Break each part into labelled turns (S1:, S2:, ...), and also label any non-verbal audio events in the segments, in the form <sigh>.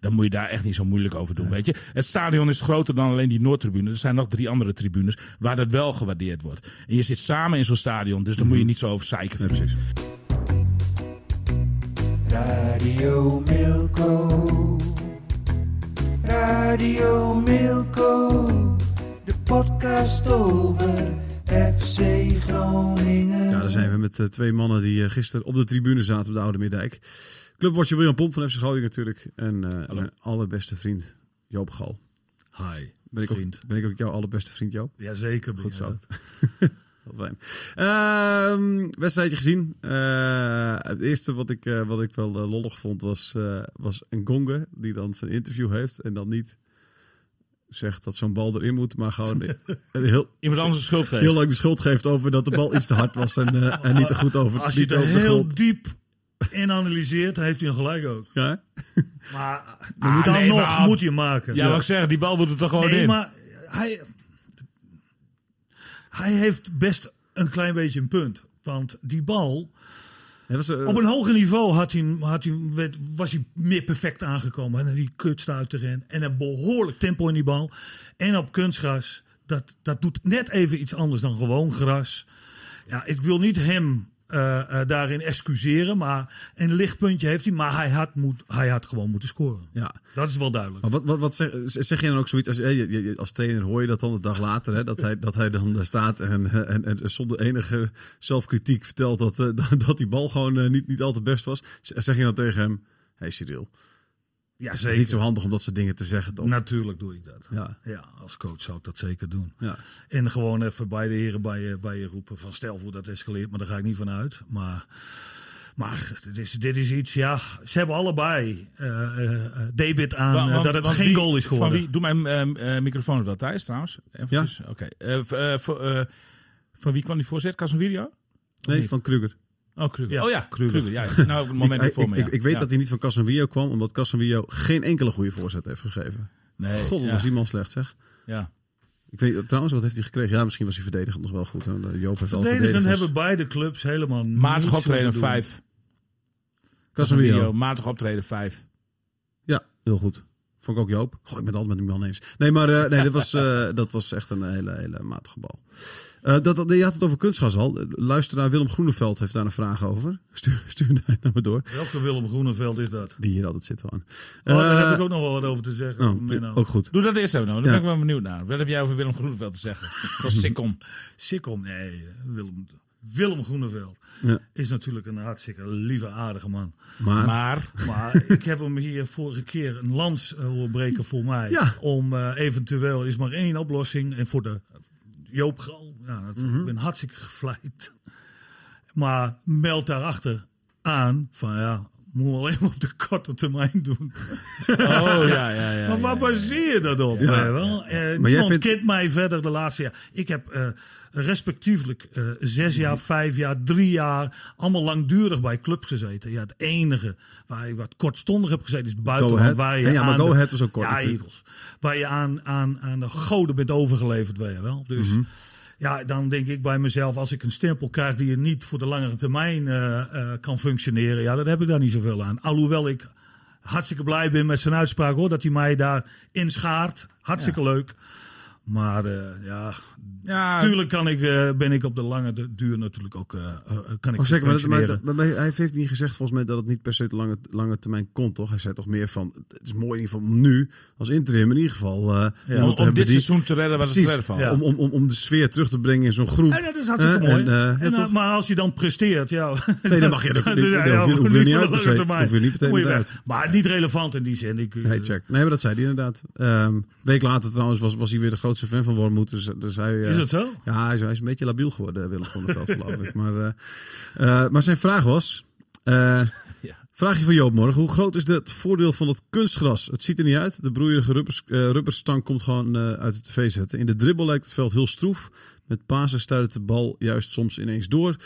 S1: Dan moet je daar echt niet zo moeilijk over doen, weet je. Het stadion is groter dan alleen die Noordtribune. Er zijn nog drie andere tribunes waar dat wel gewaardeerd wordt. En je zit samen in zo'n stadion, dus daar moet je niet zo over zeiken.
S2: Precies. Radio Milko. Radio Milko. De podcast over FC Groningen.
S3: Ja, daar zijn we met uh, twee mannen die uh, gisteren op de tribune zaten op de Oude Middijk. Clubwatcher William Pomp van FC Groningen natuurlijk. En uh, mijn allerbeste vriend Joop Gal.
S4: Hi,
S3: ben ik
S4: vriend.
S3: Ook, ben ik ook jouw allerbeste vriend Joop?
S4: Jazeker.
S3: Goed zo. <laughs> Fijn. Uh, wedstrijdje gezien. Uh, het eerste wat ik, uh, wat ik wel lollig vond was, was een Gonge die dan zijn interview heeft en dan niet zegt dat zo'n bal erin moet, maar gewoon <laughs> heel,
S1: iemand anders de schuld geeft.
S3: Heel lang de schuld geeft over dat de bal iets te hard was en, en niet te goed over.
S4: Als je
S3: niet
S4: er heel diep in analyseert, heeft hij een gelijk ook.
S3: Ja?
S4: Maar <laughs> ah, moet dan nee, nog maar, moet hij maken.
S1: Ja, ja, maar ik zeg, die bal moet er toch gewoon
S4: nee,
S1: in.
S4: maar hij, hij heeft best een klein beetje een punt. Want die bal...
S3: Was, uh,
S4: op een hoger niveau had hij, had hij, werd, was hij meer perfect aangekomen. En die kutstuit erin. En een behoorlijk tempo in die bal. En op kunstgras. Dat, dat doet net even iets anders dan gewoon gras. Ja, ik wil niet hem uh, uh, daarin excuseren. Maar een lichtpuntje heeft hij. Maar hij had, moet, hij had gewoon moeten scoren.
S3: Ja.
S4: Dat is wel duidelijk.
S3: Maar wat, wat, wat zeg, zeg, je dan ook zoiets? Als, je, als trainer hoor je dat dan de dag later. Hè, dat, hij, dat hij dan daar staat en, en, en zonder enige zelfkritiek vertelt dat, uh, <laughs> dat die bal gewoon niet, niet al te best was. Zeg je dan tegen hem: Hé hey Cyril.
S4: Ja,
S3: het
S4: zeker.
S3: is niet zo handig om dat soort dingen te zeggen, toch?
S4: Natuurlijk doe ik dat.
S3: Ja.
S4: ja, als coach zou ik dat zeker doen.
S3: Ja.
S4: En gewoon even bij de heren bij je, bij je roepen van stel voor dat escaleert, maar daar ga ik niet van uit. Maar, maar dit, is, dit is iets, ja, ze hebben allebei uh, uh, debit aan want, uh, dat het geen
S1: wie,
S4: goal is geworden.
S1: Van wie, doe mijn microfoon wel thuis trouwens.
S3: Ja.
S1: Oké. Okay. van wie kwam die voorzet? Casemiro?
S3: Nee, van Kruger.
S1: Oh, Kruger.
S4: Ja,
S1: oh ja,
S4: Kruger.
S1: Kruger. Ja, nou, op het moment
S3: ik,
S1: voor me,
S3: ik,
S1: ja.
S3: ik, weet
S1: ja.
S3: dat hij niet van Casemiro kwam, omdat Casemiro geen enkele goede voorzet heeft gegeven.
S1: Nee,
S3: God,
S1: ja.
S3: was die man slecht, zeg.
S1: Ja.
S3: Ik weet trouwens, wat heeft hij gekregen? Ja, misschien was hij verdedigend nog wel goed. Hè? Joop heeft
S4: Verdedigend hebben beide clubs helemaal
S1: Matig optreden 5.
S3: Casemiro.
S1: Matig optreden 5.
S3: Ja, heel goed. Vond ik ook Joop. Goh, ik ben het altijd met die man eens. Nee, maar uh, nee, dat, was, uh, <laughs> dat was echt een hele, hele matige bal. Uh, dat, je had het over kunstgas al. Luister naar Willem Groeneveld heeft daar een vraag over. Stuur, <laughs> stuur daar naar me door.
S4: Welke Willem Groeneveld is dat?
S3: Die hier altijd zit aan.
S4: Oh, daar heb ik ook nog wel wat over te zeggen.
S3: Oh, ook goed.
S1: Doe dat eerst even nou. Daar ja. ben ik wel benieuwd naar. Wat heb jij over Willem Groeneveld te zeggen? <laughs> Dat was Sikkom.
S4: Sikkom, nee. Willem, Willem Groeneveld
S3: ja.
S4: is natuurlijk een hartstikke lieve, aardige man.
S3: Maar,
S1: maar,
S4: maar ik heb hem hier vorige keer een lans uh, horen breken voor mij.
S3: Ja.
S4: Om uh, eventueel, is maar één oplossing. En voor de Joop Gal, ja, dat,
S3: Mhm.
S4: ik ben hartstikke gevleid. Maar meld daarachter aan van ja, moet alleen maar op de korte termijn doen.
S1: Oh ja, ja, ja. <laughs>
S4: maar waar
S1: ja,
S4: baseer je dat op?
S3: Ja.
S4: Ja. Wel? Uh,
S3: jij
S4: niemand
S3: vindt-
S4: kent mij verder de laatste jaar. Ik heb uh, respectievelijk uh, zes jaar, vijf jaar, drie jaar, allemaal langdurig bij clubs gezeten. Ja, het enige waar je wat kortstondig heb gezeten is buitenland. Waar je
S3: Ja, ja, maar
S4: aan
S3: Go Ahead was ook kort
S4: Ja,
S3: natuurlijk.
S4: Eagles. Waar je aan, aan, aan de goden bent overgeleverd, weet je wel. Dus
S3: Mhm.
S4: ja, dan denk ik bij mezelf, als ik een stempel krijg die je niet voor de langere termijn eh, eh, kan functioneren, ja, dan heb ik daar niet zoveel aan. Alhoewel ik hartstikke blij ben met zijn uitspraak hoor, dat hij mij daar inschaart. Hartstikke leuk. Maar eh, ja,
S1: Ja,
S4: tuurlijk kan ik, eh, ben ik op de lange de- duur natuurlijk ook, eh, eh, kan ik
S3: Oh, zeker, maar, dat- maar,
S4: functioneren.
S3: maar- maar hij heeft niet gezegd volgens mij dat het niet per se de lange, lange termijn komt, toch? Hij zei toch meer van, het is mooi in ieder geval om nu, als interim in ieder geval, eh,
S4: Ja.
S1: om, dit
S3: die-
S1: seizoen te redden wat het.
S4: Ja.
S3: om, om, om, om de sfeer terug te brengen in zo'n groep.
S4: En dat is hartstikke mooi.
S3: en, ja,
S4: En,
S3: toch?
S4: maar als je dan presteert, ja.
S3: Nee, dan mag je, <laughs>
S4: ja,
S3: hoef je- hoef je
S4: niet
S3: uit.
S4: Maar niet relevant in die zin. Ik,
S3: Nee, check. Nee, maar dat zei hij inderdaad. Ehm week later trouwens was, was hij weer de grootste fan van Wormoed. Dus, dus hij, eh,
S4: Is dat zo?
S3: Ja, hij is, hij is een beetje labiel geworden, Willem van der Veld, geloof ik. Maar, eh, eh, maar zijn vraag was... eh, <laughs>
S1: Ja.
S3: Vraagje van Joop morgen. Hoe groot is het voordeel van het kunstgras? Het ziet er niet uit. De broeierige rubbers, eh, rubberstang komt gewoon eh, uit de tv zetten. In de dribbel lijkt het veld heel stroef. Met Pasen stuit de bal juist soms ineens door.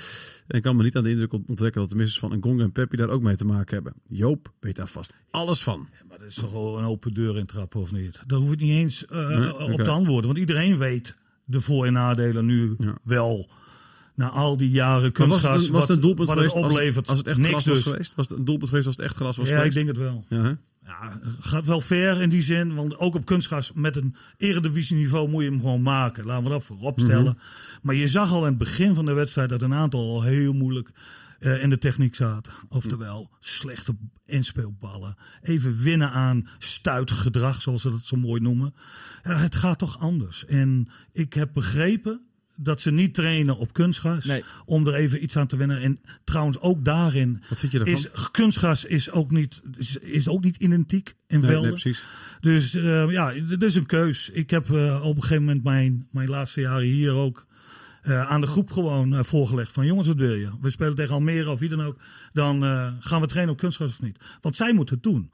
S3: En ik kan me niet aan de indruk ont- onttrekken dat de missers van Ngonga en Peppi daar ook mee te maken hebben. Joop weet daar vast alles van.
S4: Is toch wel een open deur in trappen, of niet? Daar hoef ik niet eens eh,
S3: Nee?
S4: op te antwoorden. Want iedereen weet de voor- en nadelen nu
S3: Ja.
S4: wel. Na al die jaren
S3: Maar was
S4: kunstgras,
S3: het, een- was het
S4: wat,
S3: een doelpunt
S4: wat
S3: geweest
S4: het
S3: als,
S4: oplevert.
S3: als het echt
S4: Niks
S3: gras
S4: dus.
S3: was geweest? Was het een doelpunt geweest als het echt gras was
S4: Ja, ik
S3: geweest?
S4: denk het wel.
S3: Ja, hè?
S4: Ja, gaat wel ver in die zin. Want ook op kunstgras met een eredivisieniveau moet je hem gewoon maken. Laten we dat voorop stellen.
S3: Mhm.
S4: Maar je zag al in het begin van de wedstrijd dat een aantal al heel moeilijk eh, in de techniek zaten. Oftewel, slechte inspeelballen. Even winnen aan stuitgedrag, zoals ze dat zo mooi noemen. Ja, het gaat toch anders. En ik heb begrepen dat ze niet trainen op kunstgras.
S1: Nee.
S4: Om er even iets aan te winnen. En trouwens ook daarin
S3: Wat vind je daarvan?
S4: is kunstgras is ook niet, is, is ook niet identiek in
S3: nee,
S4: velden.
S3: nee,
S4: dus eh, ja, dit is een keus. Ik heb eh, op een gegeven moment mijn, mijn laatste jaren hier ook eh, aan de groep gewoon eh, voorgelegd. Van jongens, wat wil je? We spelen tegen Almere of wie dan ook. Dan eh, gaan we trainen op kunstgras of niet. Want zij moeten het doen.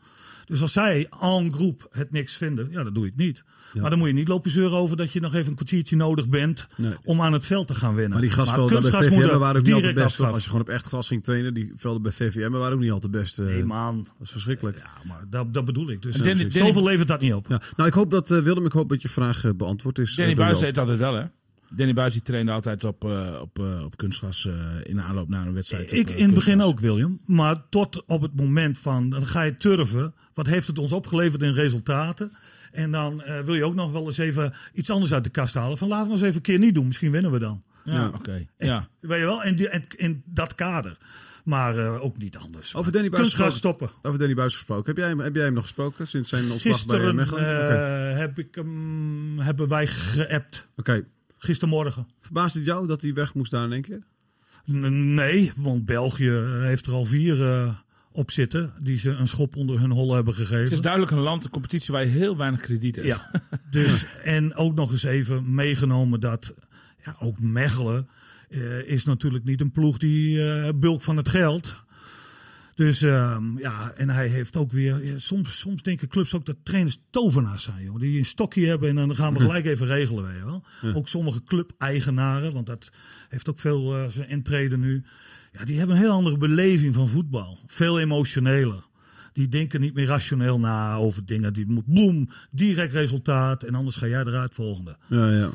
S4: Dus als zij en groep het niks vinden, ja, dan doe je het niet. Maar dan moet je niet lopen zeuren over dat je nog even een kwartiertje nodig bent
S3: Nee.
S4: om aan het veld te gaan winnen.
S3: Maar die grasvelden bij VVM waren ook niet altijd best. Als je gewoon op echt gras ging trainen, die velden bij VVM waren ook niet altijd best. eh,
S4: Nee,
S3: dat
S4: man.
S3: is verschrikkelijk.
S4: Ja, maar dat, dat bedoel ik. Dus
S1: En Danny- Danny-
S4: zoveel levert dat niet op.
S3: Ja. Nou, ik hoop dat, eh, Willem, ik hoop dat je vraag beantwoord is.
S1: Danny Buis
S3: Joop.
S1: deed altijd wel, hè? Danny Buis die trainde altijd op, eh, op, eh, op kunstgras eh, in de aanloop naar een wedstrijd.
S4: Ik
S1: op,
S4: in het begin ook, William. Maar tot op het moment van, dan ga je turven. Wat heeft het ons opgeleverd in resultaten? En dan eh, wil je ook nog wel eens even iets anders uit de kast halen. Van laten we eens even een keer niet doen. Misschien winnen we dan.
S1: Ja,
S3: Ja.
S1: oké. Ja.
S4: Weet je wel? In, die, in, in dat kader. Maar eh, ook niet anders.
S3: Over Danny Buis gesproken.
S4: stoppen.
S3: Over Danny Buis gesproken. Heb jij, hem, heb jij hem nog gesproken sinds zijn ontslag bij
S4: Gisteren
S3: Mechelen? Oké.
S4: eh, heb ik hem, hebben wij geappt.
S3: Oké.
S4: Gistermorgen.
S3: Verbaast het jou dat hij weg moest daar in één keer?
S4: N- Nee, want België heeft er al vier eh, op zitten. Die ze een schop onder hun hollen hebben gegeven.
S1: Het is duidelijk een land, een competitie waar je heel weinig krediet hebt.
S4: Ja, <laughs> dus en ook nog eens even meegenomen dat ja, ook Mechelen eh, is natuurlijk niet een ploeg die eh, bulk van het geld. Dus ehm, ja, en hij heeft ook weer. ja, soms, soms denken clubs ook dat trainers tovenaars zijn, joh, die een stokje hebben en dan gaan we <laughs> gelijk even regelen. Weet je wel. Ook sommige club-eigenaren, want dat heeft ook veel eh zijn intreden nu. Ja, die hebben een heel andere beleving van voetbal. Veel emotioneler. Die denken niet meer rationeel na over dingen. Die moet boem, direct resultaat. En anders ga jij eruit volgende.
S3: Ja, ja.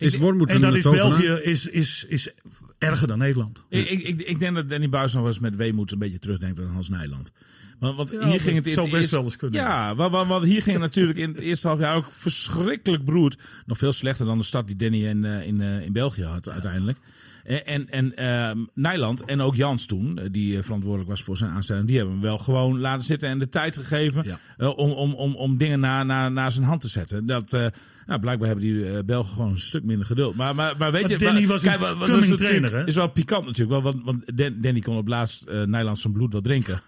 S3: Is Wormoed
S4: En dat is? België is, is, is erger dan Nederland.
S1: Ik, ik, ik, ik denk dat Danny Buis nog wel eens met weemoed een beetje terugdenkt aan Hans Nijland. Want, want
S4: Ja,
S1: hier ging het in
S4: zou
S1: het
S4: best
S1: eerste-
S4: wel eens kunnen.
S1: Ja, want, want, want hier ging het natuurlijk in het eerste half jaar ook verschrikkelijk broed. Nog veel slechter dan de stad die Danny in, eh, in, eh, in België had uiteindelijk. En, en, en ehm, Nijland en ook Jans toen, eh, die verantwoordelijk was voor zijn aanstelling, die hebben hem wel gewoon laten zitten en de tijd gegeven
S4: Ja.
S1: om, om, om, om dingen naar naar naar zijn hand te zetten. Dat, eh, nou, blijkbaar hebben die eh, Belgen gewoon een stuk minder geduld. Maar, maar, maar weet
S4: Maar
S1: je,
S4: Danny was een
S1: wat- wat- dat
S4: coming
S1: is
S4: trainer, hè?
S1: is wel pikant natuurlijk, wel, want, want Dan- Danny kon op laatst eh Nijland zijn bloed wel drinken.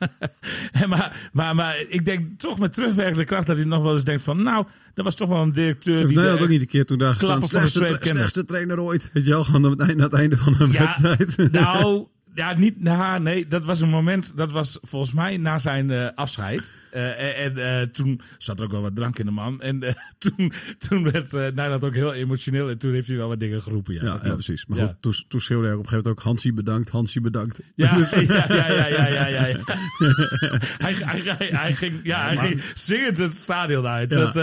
S1: En <laughs> maar, maar, maar ik denk toch met terugwerkende kracht dat hij nog wel eens denkt van, nou, dat was toch wel een directeur die...
S3: dat ook niet een keer toen daar gestaan?
S1: de
S3: Slechtste, trainer ooit. Weet je wel, gewoon aan het einde, aan het einde van een
S1: Ja,
S3: wedstrijd. <laughs>
S1: Nou, <laughs> ja, niet, nou, nee, dat was een moment, dat was volgens mij na zijn eh, afscheid. Eh, en en eh, toen zat er ook wel wat drank in de man. En eh, <laughs> toen, toen werd eh Nijland ook heel emotioneel. En toen heeft hij wel wat dingen geroepen. Ja,
S3: Ja, precies. Maar
S1: Ja.
S3: goed, toen, toen schreeuwde hij op een gegeven moment ook Hansie bedankt, Hansie bedankt.
S1: Ja, <laughs> <laughs> ja, ja, ja, ja, ja, ja, ja. hij, hij, hij, hij ging, ja, hij ging zingend het stadion uit. Dat, eh,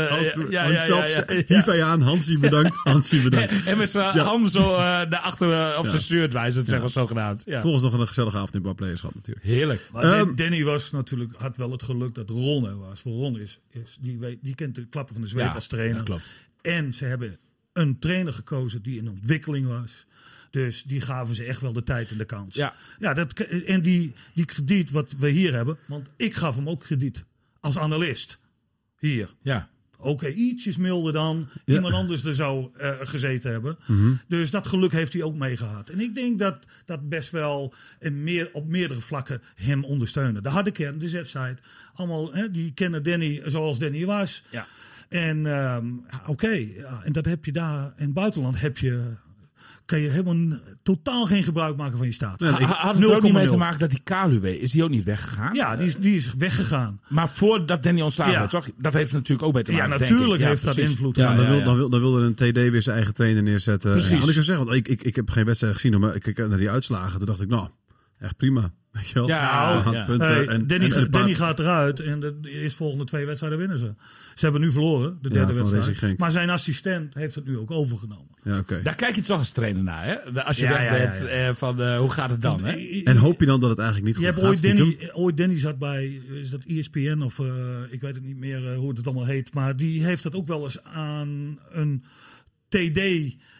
S1: ja, ja, ja, ja, ja, ja.
S3: Hief hij aan, Hansie bedankt, Hansie bedankt.
S1: En met zijn
S3: Ja.
S1: hand zo eh naar achter eh, op zijn shirt wijzend, zeg maar zogenaamd. Ja.
S3: Volgens nog een gezellige avond in Barplayers gehad natuurlijk.
S1: Heerlijk.
S4: Maar
S3: Ehm,
S4: Dan- Danny was natuurlijk, had wel het geluk dat Ron er was. Voor is, is die, weet, die kent de klappen van de zweep
S1: Ja,
S4: als trainer.
S1: ja, klopt.
S4: En ze hebben een trainer gekozen die in ontwikkeling was. Dus die gaven ze echt wel de tijd en de kans.
S1: Ja.
S4: ja dat, en die, die krediet wat we hier hebben, want ik gaf hem ook krediet als analist. Hier.
S1: Ja.
S4: Oké, ietsjes milder dan iemand anders er zou eh, gezeten hebben.
S3: Mhm.
S4: Dus dat geluk heeft hij ook meegehad. En ik denk dat dat best wel in meer, op meerdere vlakken hem ondersteunen. De harde kern, de Z-side, allemaal, hè, die kennen Danny zoals Danny was.
S1: Ja.
S4: En ehm, oké, ja, en dat heb je daar in het buitenland heb je kan je helemaal totaal geen gebruik maken van je staat.
S3: Nee,
S1: Ha- Had het er ook niet mee
S4: 0,0.
S1: te maken dat die Kaluwe, is die ook niet weggegaan?
S4: Ja, die is, die is weggegaan.
S1: Maar voordat Danny ontslagen
S4: Ja.
S1: werd, toch? Dat heeft natuurlijk ook mee te
S4: Ja,
S1: maken,
S4: natuurlijk.
S1: Ja,
S4: heeft dat invloed.
S3: Ja,
S4: Ja,
S3: dan,
S1: ja,
S3: wil,
S1: ja.
S3: Dan, wil, dan wilde een TD weer zijn eigen trainer neerzetten.
S1: Precies.
S3: Ja, ik zou zeggen, want ik, ik, ik heb geen wedstrijd gezien, maar ik keek naar die uitslagen. Toen dacht ik, nou, echt prima.
S1: Ja,
S3: We gaan
S1: ja.
S3: punten
S4: Hey,
S3: en,
S4: Danny,
S3: en, en
S4: Danny gaat eruit en de, de eerstvolgende twee wedstrijden winnen ze. Ze hebben nu verloren, de derde wedstrijd. Maar zijn assistent heeft het nu ook overgenomen.
S3: Ja, oké.
S1: Daar kijk je toch als trainer naar, hè? Als je
S4: Ja,
S1: weg bent
S4: ja.
S1: eh, van eh, hoe gaat het dan, hè?
S3: En hoop je dan dat het eigenlijk niet
S4: Je
S3: goed
S4: hebt
S3: gaat?
S4: ooit? Danny, ooit Danny zat bij, is dat ESPN of eh, ik weet het niet meer eh, hoe het allemaal heet. Maar die heeft dat ook wel eens aan een TD,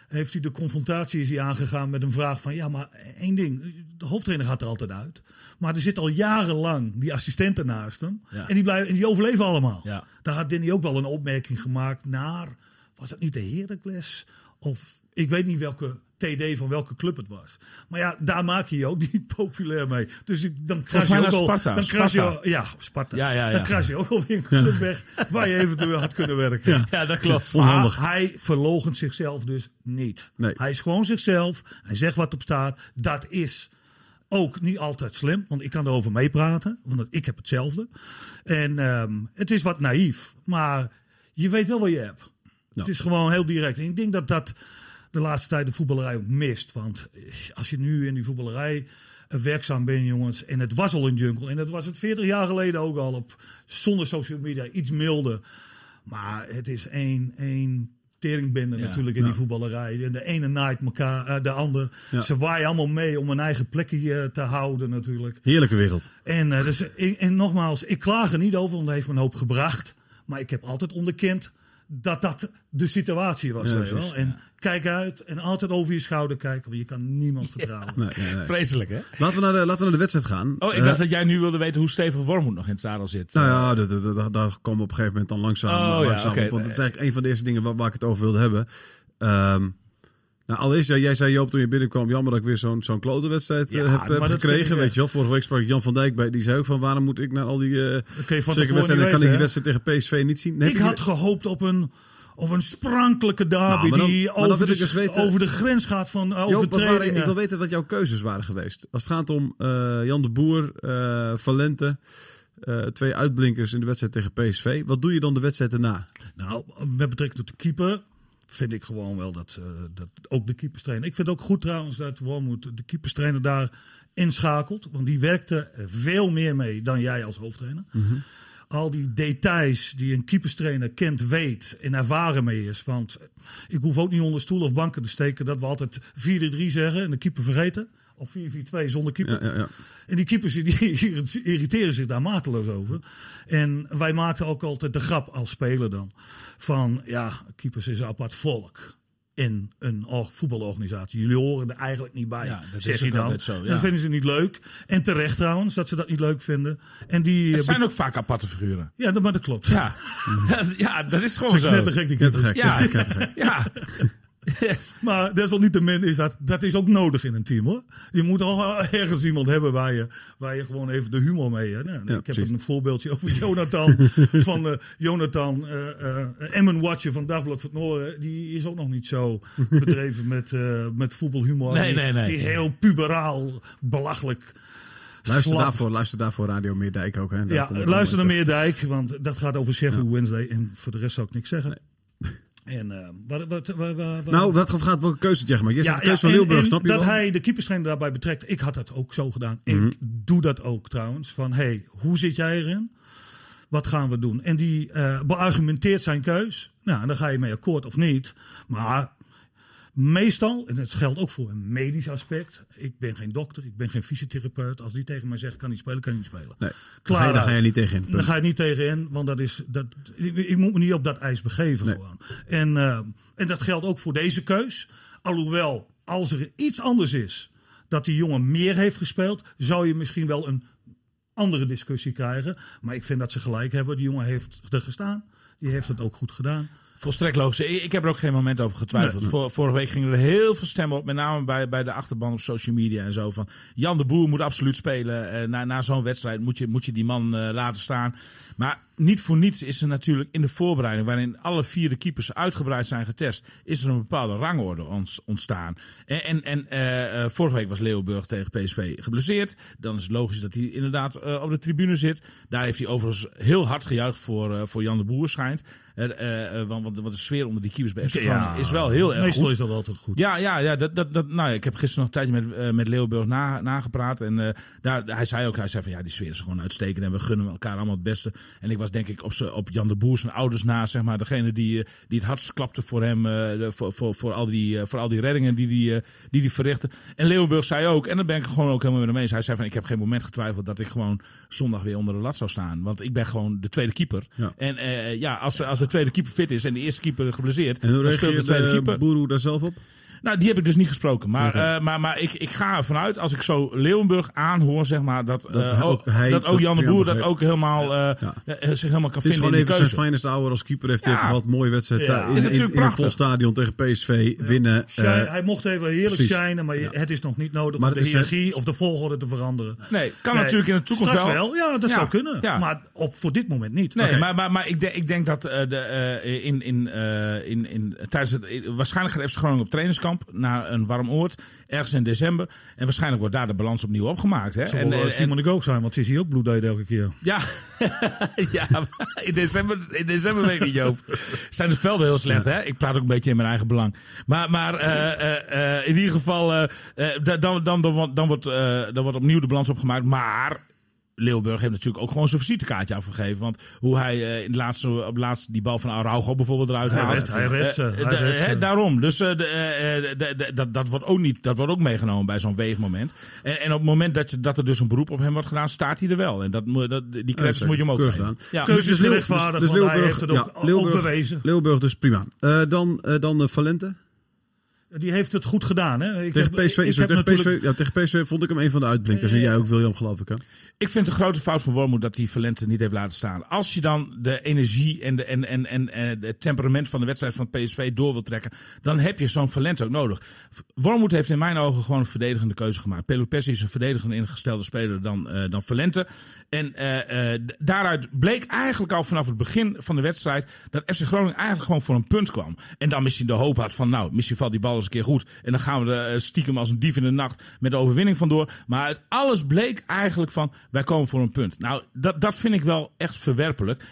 S4: heeft hij de confrontatie is hij aangegaan met een vraag van, ja maar één ding, de hoofdtrainer gaat er altijd uit. Maar er zit al jarenlang die assistenten naast hem
S1: Ja.
S4: en, die blijven, en die overleven allemaal.
S1: Ja.
S4: Daar had Danny ook wel een opmerking gemaakt naar, was dat niet de Heracles? Of ik weet niet welke TD van welke club het was. Maar ja, daar maak je je ook <laughs> niet populair mee. Dus ik, dan kras je ook al...
S1: Sparta.
S4: Dan kras je, ja, Sparta.
S1: Ja, ja, ja.
S4: Dan kras je ook alweer een club weg waar je eventueel had kunnen werken.
S1: Ja, dat klopt.
S4: Maar hij verloochent zichzelf dus niet.
S3: Nee.
S4: Hij is gewoon zichzelf. Hij zegt wat op staat. Dat is ook niet altijd slim. Want ik kan erover meepraten. Want ik heb hetzelfde. En ehm, het is wat naïef. Maar je weet wel wat je hebt.
S3: Ja.
S4: Het is gewoon heel direct. En ik denk dat dat de laatste tijd de voetballerij ook mist. Want als je nu in die voetballerij eh, werkzaam bent, jongens. En het was al een jungle. En dat was het 40 jaar geleden ook al. Op, zonder social media. Iets milder. Maar het is één, één teringbende
S1: Ja.
S4: natuurlijk in
S3: Ja.
S4: die voetballerij. En de ene naait elkaar, eh, de ander.
S3: Ja.
S4: Ze waaien allemaal mee om een eigen plekje eh, te houden natuurlijk.
S3: Heerlijke wereld.
S4: En, eh, dus, en, nogmaals, ik klaag er niet over, want dat heeft me een hoop gebracht. Maar ik heb altijd onderkend dat dat de situatie was. Wel. En kijk uit en altijd over je schouder kijken, want je kan niemand vertrouwen.
S3: Nee, nee, nee.
S1: Vreselijk, hè?
S3: Laten, we naar de, laten we naar de wedstrijd gaan.
S1: Oh, ik
S3: Eh,
S1: dacht dat jij nu wilde weten hoe stevig Wormoed nog in het zadel zit.
S3: Nou ja, daar- komen we op een gegeven moment dan langzaam,
S1: Oh, ja,
S3: langzaam op. Want dat is eigenlijk een van de eerste dingen waar, waar ik het over wilde hebben. Ehm, nou, allereerst, ja, jij zei Joop toen je binnenkwam, jammer dat ik weer zo'n zo'n klote wedstrijd
S4: Ja,
S3: eh, heb, gekregen.
S4: ik,
S3: weet
S4: ja.
S3: je wel, vorige week sprak ik Jan van Dijk bij, die zei ook van waarom moet ik naar al die uh, zeker wedstrijden, kan ik die wedstrijd tegen PSV niet zien. Nee,
S4: Ik
S3: je-
S4: had gehoopt op een, op een sprankelijke derby
S3: Nou, dan-
S4: die over, de,
S3: dus weten-
S4: over de grens gaat van
S3: Joop, waren,
S4: overtredingen.
S3: ik wil weten wat jouw keuzes waren geweest. Als het gaat om eh, Jan de Boer, eh, Valente, eh, twee uitblinkers in de wedstrijd tegen PSV. Wat doe je dan de wedstrijd erna?
S4: Nou, met betrekking tot de keeper vind ik gewoon wel dat, eh, dat ook de keeperstrainer... Ik vind het ook goed trouwens dat Wormoed de keeperstrainer daar inschakelt. Want die werkte veel meer mee dan jij als hoofdtrainer. Al die details die een keeperstrainer kent, weet en ervaren mee is. Want ik hoef ook niet onder stoel of banken te steken dat we altijd 4-3 zeggen en de keeper vergeten. Of 4-4-2 zonder keeper.
S3: Ja, ja, ja.
S4: En die keepers die <laughs> irriteren zich daar mateloos over. En wij maakten ook altijd de grap als speler dan. Van ja, keepers is een apart volk. In een or- voetbalorganisatie. Jullie horen er eigenlijk niet bij.
S1: Ja, dat
S4: zeg
S1: is
S4: je dan.
S1: zo, ja.
S4: Dat vinden ze niet leuk. En terecht trouwens, dat ze dat niet leuk vinden. En die.
S1: Het
S4: eh,
S1: zijn ook vaak aparte figuren.
S4: Ja, dat, maar dat klopt.
S1: Ja, <laughs> ja dat is gewoon zo.
S4: net te gek die.
S3: Gek,
S1: Ja, <laughs> ja. <laughs>
S4: Maar desalniettemin is dat, dat is ook nodig in een team hoor. Je moet al ergens iemand hebben waar je, waar je gewoon even de humor mee hebt. Nou, ik heb
S3: precies.
S4: een voorbeeldje over <laughs> Jonathan. van eh, Jonathan, Emmen Watcher van Dagblad van Noorden. Die is ook nog niet zo <laughs> bedreven met, met voetbalhumor.
S1: Nee,
S4: die,
S1: nee, nee.
S4: die heel puberaal, belachelijk.
S3: Luister
S4: slap-
S3: daarvoor, luister daarvoor Radio Meerdijk ook. Hè. Daar
S4: Ja, luister naar Meerdijk, want dat gaat over Sheffield Wednesday. En voor de rest zou ik niks zeggen. En eh, wat, wat, wat.
S3: Nou, wat gaat welke keuze je gemaakt? Je zegt de keuze van Leeuwburg, snap je
S4: dat
S3: wel?
S4: hij de keeperstrainer daarbij betrekt. Ik had dat ook zo gedaan.
S3: Mhm.
S4: Ik doe dat ook trouwens. Van, hey, hoe zit jij erin? Wat gaan we doen? En die eh, beargumenteert zijn keus. Nou, en dan ga je mee akkoord of niet. Maar meestal, en het geldt ook voor een medisch aspect. Ik ben geen dokter, ik ben geen fysiotherapeut. Als die tegen mij zegt, kan niet spelen, kan niet spelen.
S3: Nee,
S4: Klaar
S3: daar ga, je, ga niet tegen in.
S4: Daar
S3: punt.
S4: ga je niet tegen in, want dat is, dat, ik, ik moet me niet op dat ijs begeven
S3: Nee.
S4: gewoon. En, eh, en dat geldt ook voor deze keus. Alhoewel, als er iets anders is, dat die jongen meer heeft gespeeld, zou je misschien wel een andere discussie krijgen. Maar ik vind dat ze gelijk hebben. Die jongen heeft er gestaan. Die heeft het ook goed gedaan.
S1: Volstrekt logisch. Ik, heb er ook geen moment over getwijfeld. Vor- vorige week gingen er heel veel stemmen op, met name bij, bij de achterban op social media en zo. Van Jan de Boer moet absoluut spelen. Eh, na na zo'n wedstrijd moet je, moet je die man eh, laten staan. Maar niet voor niets is er natuurlijk in de voorbereiding, waarin alle vier de keepers uitgebreid zijn getest, is er een bepaalde rangorde ontstaan. En, en, en eh, eh, vorige week was Leeuwenburg tegen PSV geblesseerd. Dan is het logisch dat hij inderdaad eh, op de tribune zit. Daar heeft hij overigens heel hard gejuicht voor, voor Jan de Boer, schijnt. Want, de sfeer onder die keepers bij FC is wel heel erg
S4: Meestal
S1: goed.
S4: is dat altijd goed.
S1: Ja, ja, ja dat, dat, dat, nou, ik heb gisteren nog een tijdje met, met Leeuwburg na, nagepraat. En daar, hij zei ook, hij zei van ja, die sfeer is gewoon uitstekend. En we gunnen elkaar allemaal het beste. En ik was denk ik op, op Jan de Boer zijn ouders na, zeg maar. Degene die, eh, die het hardst klapte voor hem, eh, voor, voor, voor, al die, eh, voor al die reddingen die die, eh, die die verrichtte. En Leeuwenburg zei ook, en daar ben ik gewoon ook helemaal met hem eens. Hij zei van, ik heb geen moment getwijfeld dat ik gewoon zondag weer onder de lat zou staan. Want ik ben gewoon de tweede keeper.
S3: Ja.
S1: En ja, als, als de tweede keeper fit is en de eerste keeper geblesseerd,
S3: En hoe
S1: dan speelt de tweede keeper.
S3: Boeroe daar zelf op?
S1: Nou, die heb ik dus niet gesproken. Maar, eh, maar, maar ik, ik ga ervan uit, als ik zo Leeuwenburg aanhoor, zeg maar, dat,
S3: Dat
S1: eh,
S3: ook
S1: ook,
S3: hij
S1: dat ook
S3: dat
S1: Jan de Boer dat ook helemaal, eh,
S3: Ja.
S1: eh, zich helemaal kan
S3: Het is
S1: vinden
S3: gewoon
S1: in
S3: even zijn finest hour als keeper. Heeft hij
S1: Ja.
S3: even gehad. Mooie wedstrijd. In,
S1: Is
S3: in,
S1: natuurlijk
S3: in een vol
S1: prachtig.
S3: stadion tegen PSV winnen.
S4: Shine-
S3: Eh,
S4: hij mocht even heerlijk
S3: precies.
S4: shinen, maar het is nog niet nodig
S3: Maar
S4: om de
S3: het
S4: hiërarchie of de volgorde te veranderen.
S1: Nee, kan
S4: Nee,
S1: natuurlijk in de toekomst
S4: Straks
S1: wel.
S4: wel, ja, dat
S1: Ja,
S4: zou kunnen.
S1: ja.
S4: Maar op, voor dit moment niet.
S1: Nee, maar, maar, maar ik, denk, ik denk dat eh, de, eh, in, in, eh, in, in, tijdens het, waarschijnlijk gaat FC Groningen op trainingskamp naar een warm oord, ergens in december. En waarschijnlijk wordt daar de balans opnieuw opgemaakt. Hè?
S4: Zo
S1: En,
S4: uh, Simon de Gook zijn, want ze is hier ook bloeddeed elke keer.
S1: Ja, <laughs> ja in, december, in december weet ik Joop. Zijn de velden heel slecht, hè? Ik praat ook een beetje in mijn eigen belang. Maar, maar eh, eh, eh, in ieder geval, eh, eh, da- dan, dan, dan, wordt- dan, wordt, eh, dan wordt opnieuw de balans opgemaakt. Maar Leeuwburg heeft natuurlijk ook gewoon zijn visitekaartje afgegeven. Want hoe hij eh, in de laatste, op de laatste die bal van Araujo bijvoorbeeld eruit
S4: Hij
S1: haalt.
S4: redt- hij redt ze,
S1: Eh,
S4: hij
S1: de-
S4: redt
S1: hè,
S4: ze.
S1: daarom. Dus eh, de, de- de- dat, dat, wordt ook niet, dat wordt ook meegenomen bij zo'n weegmoment. En, en op het moment dat, je, dat er dus een beroep op hem wordt gedaan, staat hij er wel. En dat, moet- dat, die credits moet je hem ook
S3: Keurig
S1: geven.
S3: gedaan.
S1: Ja.
S4: Keuze
S3: dus
S4: is
S3: Leeuw-
S4: gerechtvaardigd,
S3: dus- dus Leeuwburg-
S4: heeft het ook,
S3: ja,
S4: ook
S3: Leeuwburg-
S4: bewezen.
S3: Leeuwburg dus prima. Eh, dan uh, dan uh, Valente.
S4: Die heeft het goed gedaan. Hè? Ik
S3: Tegen
S4: heb,
S3: PSV,
S4: ik
S3: sorry,
S4: heb
S3: tegen,
S4: natuurlijk-
S3: PSV, ja, tegen PSV vond ik hem een van de uitblinkers. en jij ook, William, geloof ik. Hè?
S1: Ik vind het een grote fout van Wormoed dat hij Valente niet heeft laten staan. Als je dan de energie en, de, en, en, en, en het temperament van de wedstrijd van PSV door wil trekken, dan heb je zo'n Valente ook nodig. Wormoed heeft in mijn ogen gewoon een verdedigende keuze gemaakt. Pelopessi is een verdedigend ingestelde speler dan, eh dan Valente. En eh, eh, daaruit bleek eigenlijk al vanaf het begin van de wedstrijd dat FC Groningen eigenlijk gewoon voor een punt kwam. En dan misschien de hoop had van nou, misschien valt die bal eens een keer goed. En dan gaan we er eh, stiekem als een dief in de nacht met de overwinning vandoor. Maar uit alles bleek eigenlijk van wij komen voor een punt. Nou, dat, dat vind ik wel echt verwerpelijk.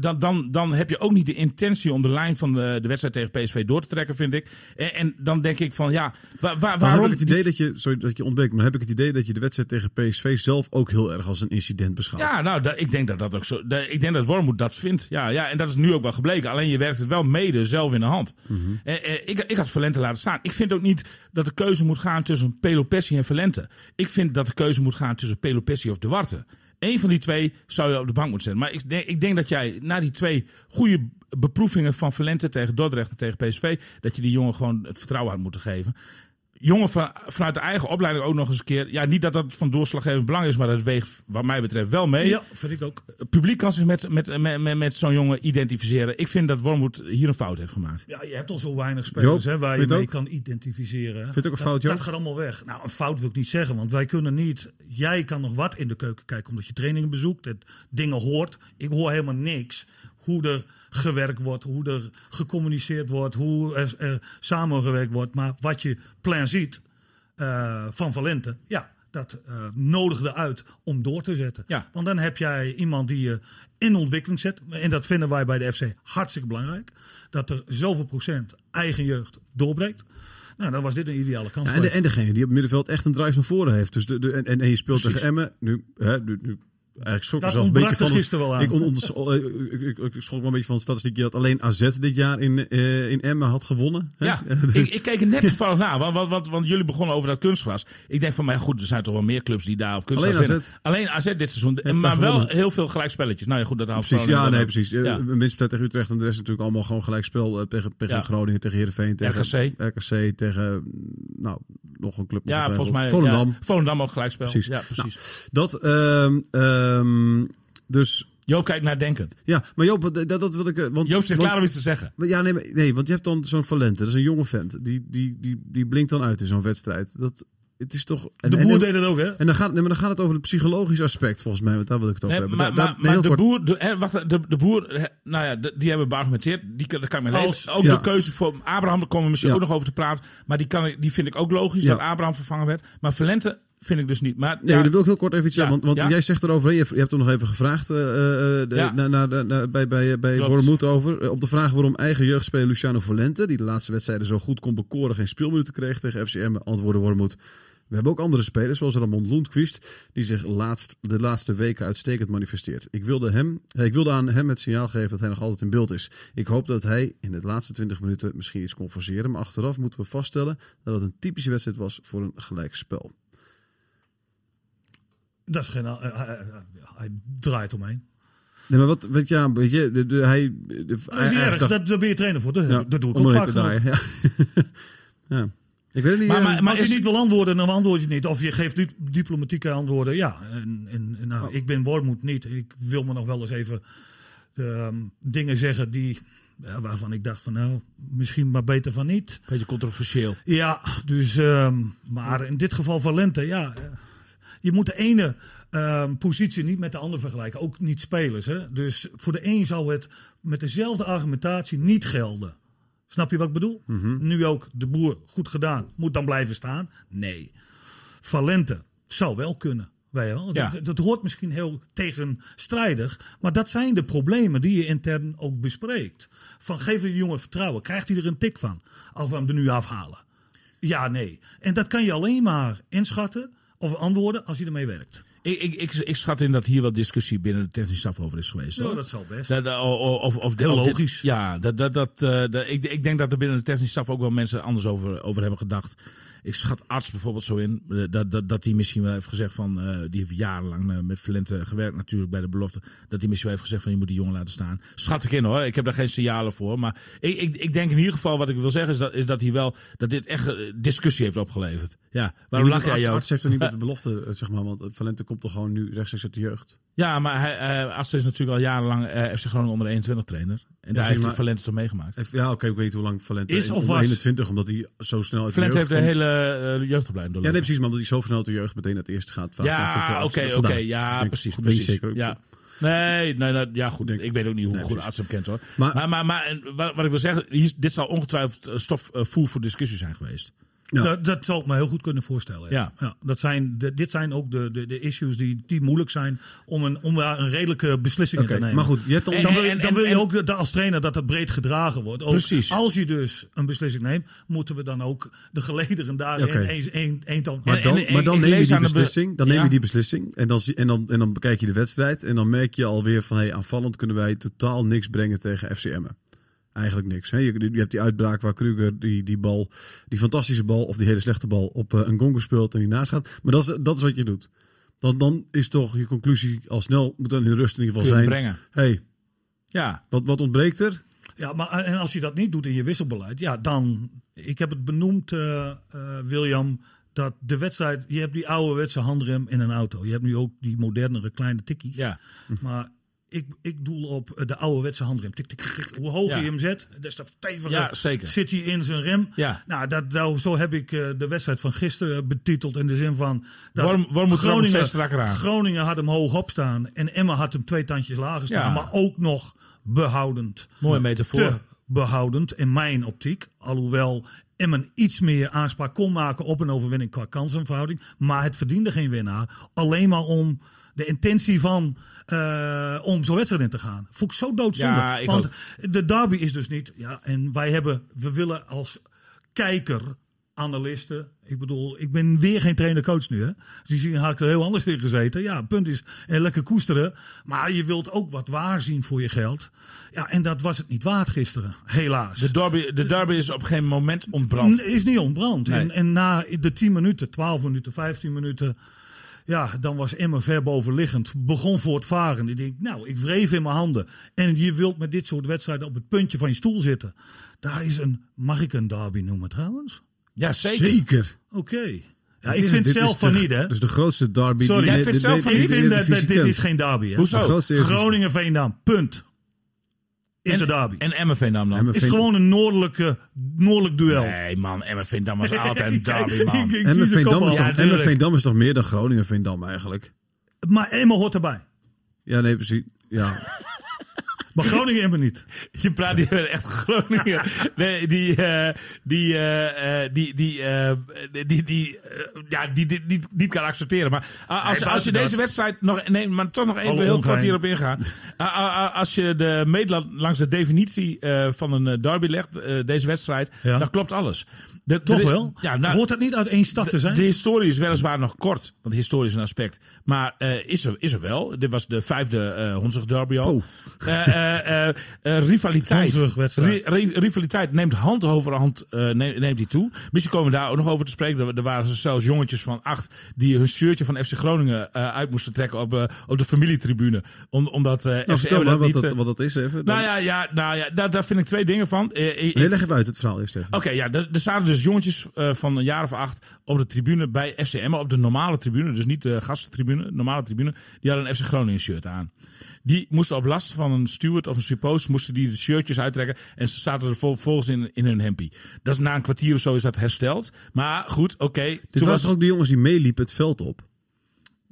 S1: Dan, dan, dan heb je ook niet de intentie om de lijn van de, de wedstrijd tegen PSV door te trekken, vind ik. En, en dan denk ik van ja, waar, waarom...
S3: heb ik het idee dat je, sorry dat je ontbreekt, maar heb ik het idee dat je de wedstrijd tegen PSV zelf ook heel erg als een incident beschouwt.
S1: Ja, nou, dat, ik denk dat dat ook zo. dat- ik denk dat Wormoed dat vindt. Ja, ja, en dat is nu ook wel gebleken. Alleen je werkt het wel mede zelf in de hand. Eh, eh, ik, ik had Valente laten staan. Ik vind ook niet dat de keuze moet gaan tussen Pelopessi en Valente. Ik vind dat de keuze moet gaan tussen Pelopessi of Duarte. Eén van die twee zou je op de bank moeten zetten. Maar ik denk, ik denk dat jij na die twee goede beproevingen van Valente tegen Dordrecht en tegen PSV, dat je die jongen gewoon het vertrouwen had moeten geven. Jongen van, vanuit de eigen opleiding ook nog eens een keer. Ja, niet dat dat van doorslaggevend belang is, maar dat weegt wat mij betreft wel mee.
S4: Ja, vind ik ook.
S1: Het publiek kan zich met, met, met, met, met zo'n jongen identificeren. Ik vind dat Wormoed hier een fout heeft gemaakt.
S4: Ja, je hebt al zo weinig spelers
S3: Joop,
S4: hè, waar je mee
S3: ook?
S4: kan identificeren.
S3: Vind je het ook een
S4: Dat-
S3: fout, Joop?
S4: Dat gaat allemaal weg. Nou, een fout wil ik niet zeggen, want wij kunnen niet... Jij kan nog wat in de keuken kijken, omdat je trainingen bezoekt, het, dingen hoort. Ik hoor helemaal niks. Hoe er gewerkt wordt, hoe er gecommuniceerd wordt, hoe er, er samengewerkt wordt. Maar wat je plan ziet eh, van Valente, ja, dat eh nodigde uit om door te zetten.
S1: Ja.
S4: Want dan heb jij iemand die je in ontwikkeling zet. En dat vinden wij bij de FC hartstikke belangrijk. Dat er zoveel procent eigen jeugd doorbreekt. Nou, dan was dit een ideale kans.
S3: Ja, en, de, en degene die op het middenveld echt een drive naar voren heeft. Dus de, de, en, en, en je speelt
S4: Precies.
S3: tegen Emmen. Nu, hè, nu, nu eigenlijk schrok ik
S4: Dat
S3: mezelf een beetje van.
S4: gisteren wel aan.
S3: Ik, on, on- ik, ik, schrok me een beetje van de statistiek dat alleen AZ dit jaar in, eh, in Emmen had gewonnen. hè?
S1: Ja, <laughs> ik, ik keek er net toevallig na, want, want, want, want jullie begonnen over dat kunstgras. Ik denk van mij, goed, er zijn toch wel meer clubs die daar op kunstgras
S3: Alleen
S1: winnen.
S3: AZ.
S1: Alleen AZ dit seizoen,
S3: Heeft
S1: maar wel
S3: gewonnen.
S1: heel veel gelijkspelletjes. Nou ja, goed, dat haalt
S3: Precies, ja, nee, precies. Eh,
S1: Ja.
S3: Winstpartij tegen Utrecht en de rest natuurlijk allemaal gewoon gelijk spel eh, tegen, tegen
S1: Ja.
S3: Groningen, tegen Heerenveen, tegen
S1: RKC.
S3: RKC, tegen nou, nog een club.
S1: Ja, volgens mij.
S3: Volendam.
S1: Ja, Volendam ook gelijkspel.
S3: Precies.
S1: Ja, precies.
S3: Dat, ehm, dus
S1: Joop kijkt naar denkend.
S3: ja, maar Joop, dat, dat wil ik. eh, Want,
S1: Joop
S3: want-
S1: klaar om iets te zeggen.
S3: Maar Ja, nee, maar- nee, want je hebt dan zo'n Valente, dat is een jonge vent. Die, die, die, die blinkt dan uit in zo'n wedstrijd. Dat, het is toch... En,
S4: De boer
S3: en-
S4: deed het ook, hè?
S3: En dan gaat, nee, maar dan gaat het over het psychologisch aspect, volgens mij. Want daar wil ik het over
S1: Nee,
S3: hebben.
S1: maar
S3: nee,
S1: maar de boer, de, hè, wacht, de, de boer, nou ja, de- die hebben beargumenteerd. Die, kan- daar kan ik leven.
S4: Als-
S1: ook
S3: ja.
S1: de keuze voor Abraham, daar komen we misschien
S3: Ja.
S1: ook nog over te praten. Maar die, kan, die vind ik ook logisch,
S3: Ja.
S1: dat Abraham vervangen werd. Maar Valente vind ik dus niet. Maar
S3: Nee,
S1: ja,
S3: daar wil ik heel kort even iets
S1: Ja,
S3: zeggen. Want, want
S1: ja.
S3: jij zegt erover, je, je hebt hem nog even gevraagd eh, eh, eh, de-
S1: Ja.
S3: na- na- na- na- bij, bij. Wormoed over. op de vraag waarom eigen jeugdspeler Luciano Valente, die de laatste wedstrijden zo goed kon bekoren, geen speelminuten kreeg tegen FCM, antwoordde Wormoed. We hebben ook andere spelers, zoals Ramon Lundqvist, die zich laatst, de laatste weken uitstekend manifesteert. Ik wilde, hem, ik wilde aan hem het signaal geven dat hij nog altijd in beeld is. Ik hoop dat hij in de laatste 20 minuten misschien iets kon forceren, maar achteraf moeten we vaststellen dat het een typische wedstrijd was voor een gelijkspel.
S4: Dat is geen... eh, hij, hij- hij draait omheen.
S3: Nee, maar wat, weet je, ja, weet je, de, de, hij... De,
S4: Dat is
S3: hij-
S4: erg,
S3: dacht-
S4: dat, daar ben je trainer voor. Dat,
S3: ja,
S4: dat doe ik
S3: om
S4: ook
S3: erin
S4: vaak
S3: te
S4: genoeg.
S3: draaien, ja. <laughs> ja. Ik weet het niet.
S1: Maar-
S3: eh,
S1: maar-
S4: Maar als je niet wil antwoorden, dan antwoord je niet. Of je geeft di- diplomatieke antwoorden. Ja, en, en, en nou,
S3: Oh.
S4: ik ben Wormoed niet. Ik wil me nog wel eens even ehm, dingen zeggen die, ja, waarvan ik dacht van nou, misschien maar beter van niet.
S1: een beetje controversieel.
S4: Ja, dus, ehm, maar in dit geval Valente, ja. eh, Je moet de ene ehm, positie niet met de andere vergelijken. Ook niet spelers. Hè? Dus voor de een zou het met dezelfde argumentatie niet gelden. Snap je wat ik bedoel? Nu ook de boer goed gedaan. Moet dan blijven staan? Nee. Valente zou wel kunnen. Wel?
S1: Ja.
S4: Dat, dat hoort misschien heel tegenstrijdig. Maar dat zijn de problemen die je intern ook bespreekt. Van geef de jongen vertrouwen. Krijgt hij er een tik van? Als we hem er nu afhalen. Ja, nee. En dat kan je alleen maar inschatten of antwoorden als je ermee werkt.
S1: Ik, ik, ik, ik schat in dat hier wel discussie binnen de technische staf over is geweest.
S4: Ja,
S1: hoor.
S4: dat zal best.
S1: Dat, dat- of, of,
S4: Heel
S1: of dit-
S4: logisch.
S1: ja, dat, dat, dat, eh, dat- ik, ik denk dat er binnen de technische staf ook wel mensen anders over, over hebben gedacht. Ik schat arts bijvoorbeeld zo in, eh, dat, dat, dat die misschien wel heeft gezegd van, eh, die heeft jarenlang eh, met Valente gewerkt natuurlijk bij de belofte, dat hij misschien wel heeft gezegd van je moet die jongen laten staan. Schat ik in hoor, ik heb daar geen signalen voor. Maar ik, ik, ik denk in ieder geval, wat ik wil zeggen, is dat, is dat hij wel, dat dit echt discussie heeft opgeleverd. Ja, waarom lach jij jou?
S3: Arts heeft er niet <laughs> met de belofte, zeg maar, want Valente komt toch gewoon nu rechtstreeks uit de jeugd.
S1: Ja, maar hij, eh Aster is natuurlijk al jarenlang eh, FC Groningen onder 21 trainer. En daar heeft hij
S3: maar-
S1: Valente toch meegemaakt.
S3: Ja, oké, ik weet niet hoe lang Valente
S4: Is
S3: in-
S4: of
S3: onder
S4: was?
S3: 21, omdat hij zo snel uit de
S1: Valente
S3: jeugd
S1: heeft de hele uh, jeugdopleiding
S3: Ja,
S1: doorlopen.
S3: nee, precies, maar omdat hij zo snel uit de jeugd meteen naar het eerste gaat.
S1: Ja, oké, oké. Ja,
S3: Denk-
S1: precies. precies.
S3: zeker.
S1: Ja. Nee, nee, nee, ja goed.
S3: Denk-
S1: ik weet ook niet hoe
S3: Nee,
S1: goed
S3: precies.
S1: arts hem kent hoor.
S3: Maar-
S1: Maar, maar, maar, en wat, wat ik wil zeggen, hier, dit zal ongetwijfeld stof voer voor discussie zijn geweest.
S3: Ja.
S4: Dat, dat zou ik me heel goed kunnen voorstellen.
S1: Ja.
S4: dat zijn, de- dit zijn ook de, de, de issues die, die moeilijk zijn om, een, om daar een redelijke beslissing te nemen.
S3: maar goed, je hebt dan...
S1: En-
S4: Dan wil
S1: en-
S4: dan
S1: en-
S4: wil je ook dat als trainer dat het breed gedragen wordt. Ook
S1: Precies.
S4: Als je dus een beslissing neemt, moeten we dan ook de gelederen daarin
S3: Oké.
S4: een, een, een, dan.
S3: Maar dan, maar neem je die beslissing. Dan neem
S1: Ja.
S3: je die beslissing. En dan, en, dan, en dan bekijk je de wedstrijd. En dan merk je alweer van hey, aanvallend kunnen wij totaal niks brengen tegen FCM'en. Eigenlijk niks. Hè? Je, je hebt die uitbraak waar Kruger die, die bal, die fantastische bal of die hele slechte bal op eh, een gongo speelt en die naast gaat. Maar dat is, dat is wat je doet. Dan, dan is toch je conclusie al snel, moet dan in rust in ieder geval zijn.
S1: brengen.
S3: hey,
S1: Ja,
S3: wat, wat ontbreekt er?
S4: Ja, maar en als je dat niet doet in je wisselbeleid, ja, dan. Ik heb het benoemd, eh, eh, William, dat de wedstrijd. Je hebt die ouderwetse handrem in een auto. Je hebt nu ook die modernere kleine tikkies.
S1: ja.
S4: Maar ik, ik doel op eh, de ouderwetse handrem. Tik, tik, tik. Hoe hoger
S1: Ja.
S4: je hem zet, des te steviger
S1: Ja,
S4: zit hij in zijn rem.
S1: Ja.
S4: Nou, dat, nou, zo heb ik eh, de wedstrijd van gisteren eh, betiteld. In de zin van. Dat
S1: Worm- Worm moet Groningen aan.
S4: Groningen had hem hoog opstaan. En Emma had hem twee tandjes lager staan. Maar ook nog behoudend
S1: Mooie metafoor.
S4: te behoudend in mijn optiek. Alhoewel Emmen iets meer aanspraak kon maken op een overwinning qua kansenverhouding. Maar het verdiende geen winnaar. Alleen maar om de intentie van eh, om zo'n wedstrijd in te gaan. Vond ik zo doodzonde.
S1: Ja, ik
S4: Want
S1: ook.
S4: de derby is dus niet... Ja, en wij hebben... We willen als kijker, analisten... Ik bedoel, ik ben weer geen trainer-coach nu. Hè? Dus die had ik er heel anders in gezeten. Ja, punt is, eh, lekker koesteren. Maar je wilt ook wat waar zien voor je geld. Ja, en dat was het niet waard gisteren. Helaas.
S1: De derby, de derby is op geen moment ontbrand.
S4: N- Is niet ontbrand.
S1: Nee.
S4: En, en na de 10 minuten, 12 minuten, 15 minuten. Ja, dan was Emma ver bovenliggend. Begon voortvarend. Ik denk, nou, ik wreef in mijn handen. En je wilt met dit soort wedstrijden op het puntje van je stoel zitten. Daar is een, mag ik een derby noemen trouwens?
S1: Ja, zeker.
S3: Zeker.
S4: Oké. Ja, ik vind zelf van niet, hè?
S3: Dat is de grootste derby.
S4: Sorry,
S3: die
S1: jij vindt zelf van
S3: de-
S4: Ik vind dat, dit is geen derby, hè?
S1: Hoezo?
S4: Groningen-Veendam, punt. Is
S1: En-
S4: de derby.
S1: En Emmen Veendam dan?
S3: Emmen
S4: is gewoon een noordelijke, noordelijk duel.
S1: Nee man, Emmen Veendam was <laughs> altijd een derby man.
S4: Komen
S3: is.
S1: Ja.
S3: Veendam is toch meer dan Groningen Veendam eigenlijk?
S4: Maar Emma hoort erbij.
S3: Ja, nee, precies. Ja. <laughs>
S4: Maar Groningen Emma niet. <laughs>
S1: Je praat hier echt Groningen. Nee, die, eh, die, eh, eh, die, die, eh, die, die, eh, ja, die, niet, niet kan accepteren. Maar ah, als, als je deze wedstrijd nog, nee, maar toch nog even heel kort hierop ingaan. Ah, <laughs> ah, als je de meet langs de definitie eh, van een eh, derby legt, eh, deze wedstrijd, dan klopt alles. De,
S4: Toch
S1: de-
S4: wel?
S1: Ja, nou,
S4: Hoort dat niet uit één stad te zijn?
S1: de historie is weliswaar nog kort, want historie is een aspect. Maar eh, is, er, is er wel. Dit was de vijfde eh Hondsrug derby al. Eh, rivaliteit. Ri- rivaliteit neemt hand over hand eh, neemt, neemt die toe. Misschien komen we daar ook nog over te spreken. Er, er waren zelfs jongetjes van acht die hun shirtje van FC Groningen uit moesten trekken op, op de familietribune. Om, omdat
S3: Nou,
S1: FC
S3: vertel maar
S1: dat
S3: wat
S1: niet...
S3: dat, wat dat is even.
S1: nou ja, ja, nou ja daar, daar vind ik twee dingen van. Ik-
S3: Nee, leg even uit het verhaal eerst even.
S1: Oké, ja, er, er zaten dus jongetjes eh, van een jaar of acht op de tribune bij FCM, op de normale tribune, dus niet de gastentribune, normale tribune. Die hadden een FC Groningen shirt aan. Die moesten op last van een steward of een suppost, moesten die de shirtjes uittrekken en ze zaten er vol- volgens in, in hun hempie. Dat is na een kwartier of zo is dat hersteld. Maar goed, oké,
S3: Dit
S1: toen was
S3: toch ook de jongens die meeliepen het veld op?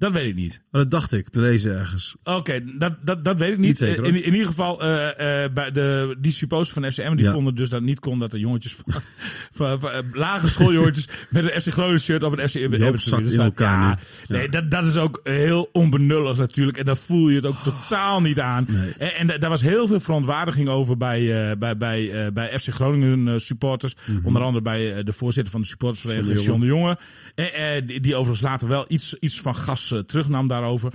S1: Dat weet ik niet.
S3: Maar dat dacht ik, te lezen ergens.
S1: Oké, dat, dat, dat weet ik niet.
S3: Niet zeker,
S1: in,
S3: hoor.
S1: in ieder geval, eh, eh, bij de, die suppost van FCM, die
S3: Ja.
S1: vonden dus dat het niet kon dat de jongetjes van, <laughs> van, van, eh, lage schooljongetjes <laughs> met een FC Groningen shirt op een FC
S3: zakt in
S1: staan.
S3: elkaar
S1: ja. Nee, dat, dat is ook heel onbenullig natuurlijk. En daar voel je het ook totaal niet aan.
S3: Nee.
S1: En, en da- daar was heel veel verontwaardiging over bij, eh, bij, bij, eh, bij FC Groningen eh, supporters. Onder andere bij eh, de voorzitter van de supportersvereniging,
S3: Mhm. John de
S1: Jonge. Eh, eh, die, die overigens later wel iets, iets van gas eh, terugnam daarover.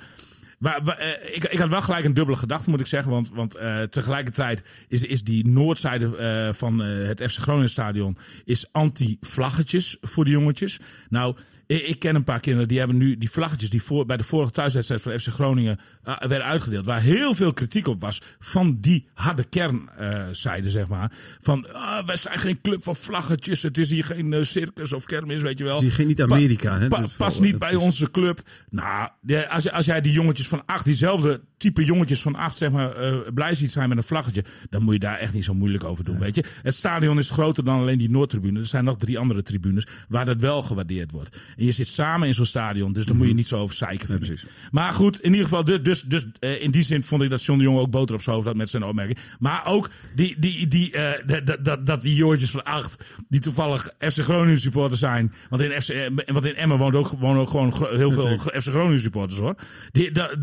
S1: Maar, eh, ik, ik had wel gelijk een dubbele gedachte, moet ik zeggen. Want, want eh, tegelijkertijd is, is die noordzijde van het FC Groningen stadion is anti-vlaggetjes voor de jongetjes. Nou, ik, ik ken een paar kinderen die hebben nu die vlaggetjes die voor, bij de vorige thuiswedstrijd van FC Groningen eh, werden uitgedeeld. Waar heel veel kritiek op was van die harde kernzijde, zeg maar. Van, ah, wij zijn geen club van vlaggetjes. Het is hier geen eh, circus of kermis, weet je wel.
S3: Zie je geen niet Amerika, hè?
S1: Pa-
S3: is
S1: pas
S3: wel,
S1: niet
S3: eh,
S1: bij
S3: precies.
S1: onze club. Nou, als, als jij die jongetjes van acht, diezelfde type jongetjes van acht, zeg maar, blij ziet zijn met een vlaggetje, dan moet je daar echt niet zo moeilijk over doen, weet je. Het stadion is groter dan alleen die Noordtribune. Er zijn nog drie andere tribunes waar dat wel gewaardeerd wordt. En je zit samen in zo'n stadion, dus daar moet je niet zo over zeiken.
S3: Mhm.
S1: Maar goed, in ieder geval, dus, dus, dus eh, in die zin vond ik dat John de Jong ook boter op zijn hoofd had met zijn opmerking. Maar ook die, die, die, eh, dat- dat, dat, die jongetjes van acht, die toevallig FC Groningen supporters zijn. Want in, FC, eh, want in Emmen woont ook, wonen ook gewoon heel veel FC Groningen supporters hoor. Die, dat,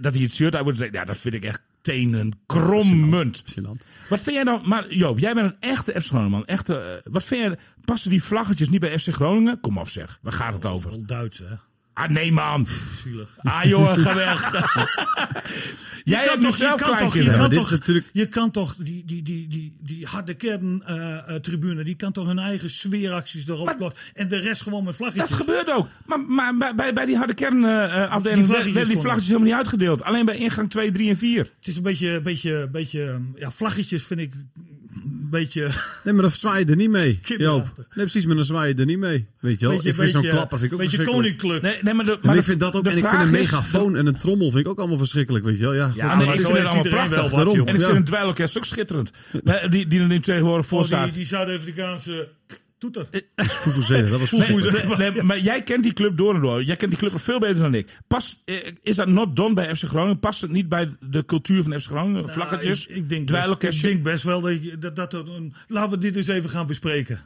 S1: dat die het shirt uit trekken, ja, dat vind ik echt tenen krommend. Wat vind jij dan, maar Joop, jij bent een echte FC Groningen man. Echte, eh, wat vind jij, passen die vlaggetjes niet bij FC Groningen? Kom op zeg, waar gaat het over?
S4: Wel Duits, hè?
S1: Ah nee man.
S4: Zielig.
S1: Ah jongen, ga weg. <laughs> Jij
S4: kan
S1: hebt
S4: toch- je
S1: zelf
S4: kan toch- je kan toch-
S3: natuurlijk...
S4: Je kan toch, die, die, die, die, die harde kern-tribune, die kan toch hun eigen sfeeracties erop plaatsen. En de rest gewoon met
S1: Dat
S4: vlaggetjes.
S1: gebeurt ook. Maar, maar bij- bij, die harde kernafdeling
S4: Die
S1: werden
S4: vlaggetjes
S1: die vlaggetjes helemaal niet uitgedeeld. Alleen bij ingang 2, 3 en 4.
S4: Het is een beetje, beetje, beetje, ja, vlaggetjes vind ik een beetje,
S3: Nee, maar dan zwaai je er niet mee. <laughs> Joop. Nee, precies, maar dan zwaai je er niet mee. Weet je wel?
S4: beetje,
S3: ik vind zo'n
S4: beetje,
S3: klapper vind ik ook
S4: beetje koninklijk.
S1: Nee, nee, maar de,
S3: En
S1: maar
S3: ik vind dat ook, en ik vind een megafoon en een trommel vind ik ook allemaal verschrikkelijk, weet je wel. Ja,
S1: Ja, nee,
S4: maar
S1: ik vind het allemaal prachtig.
S4: wel wat,
S1: en ik vind
S3: Ja.
S1: een dweilorkest ook schitterend. <laughs> Die, die er nu tegenwoordig voor
S4: Oh,
S1: staat.
S4: die, die Zuid-Afrikaanse toeter. <laughs>
S3: Fufuzela, dat was
S1: Nee,
S3: verschrikkelijk.
S1: nee, nee, maar jij kent die club door en door. Jij kent die club nog veel beter dan ik. Pas, eh, is dat not done bij FC Groningen? Past het niet bij de cultuur van FC Groningen? Vlaggetjes?
S4: Nou, ik, ik, denk best, ik denk best wel dat, dat, dat er een, laten we dit eens even gaan bespreken.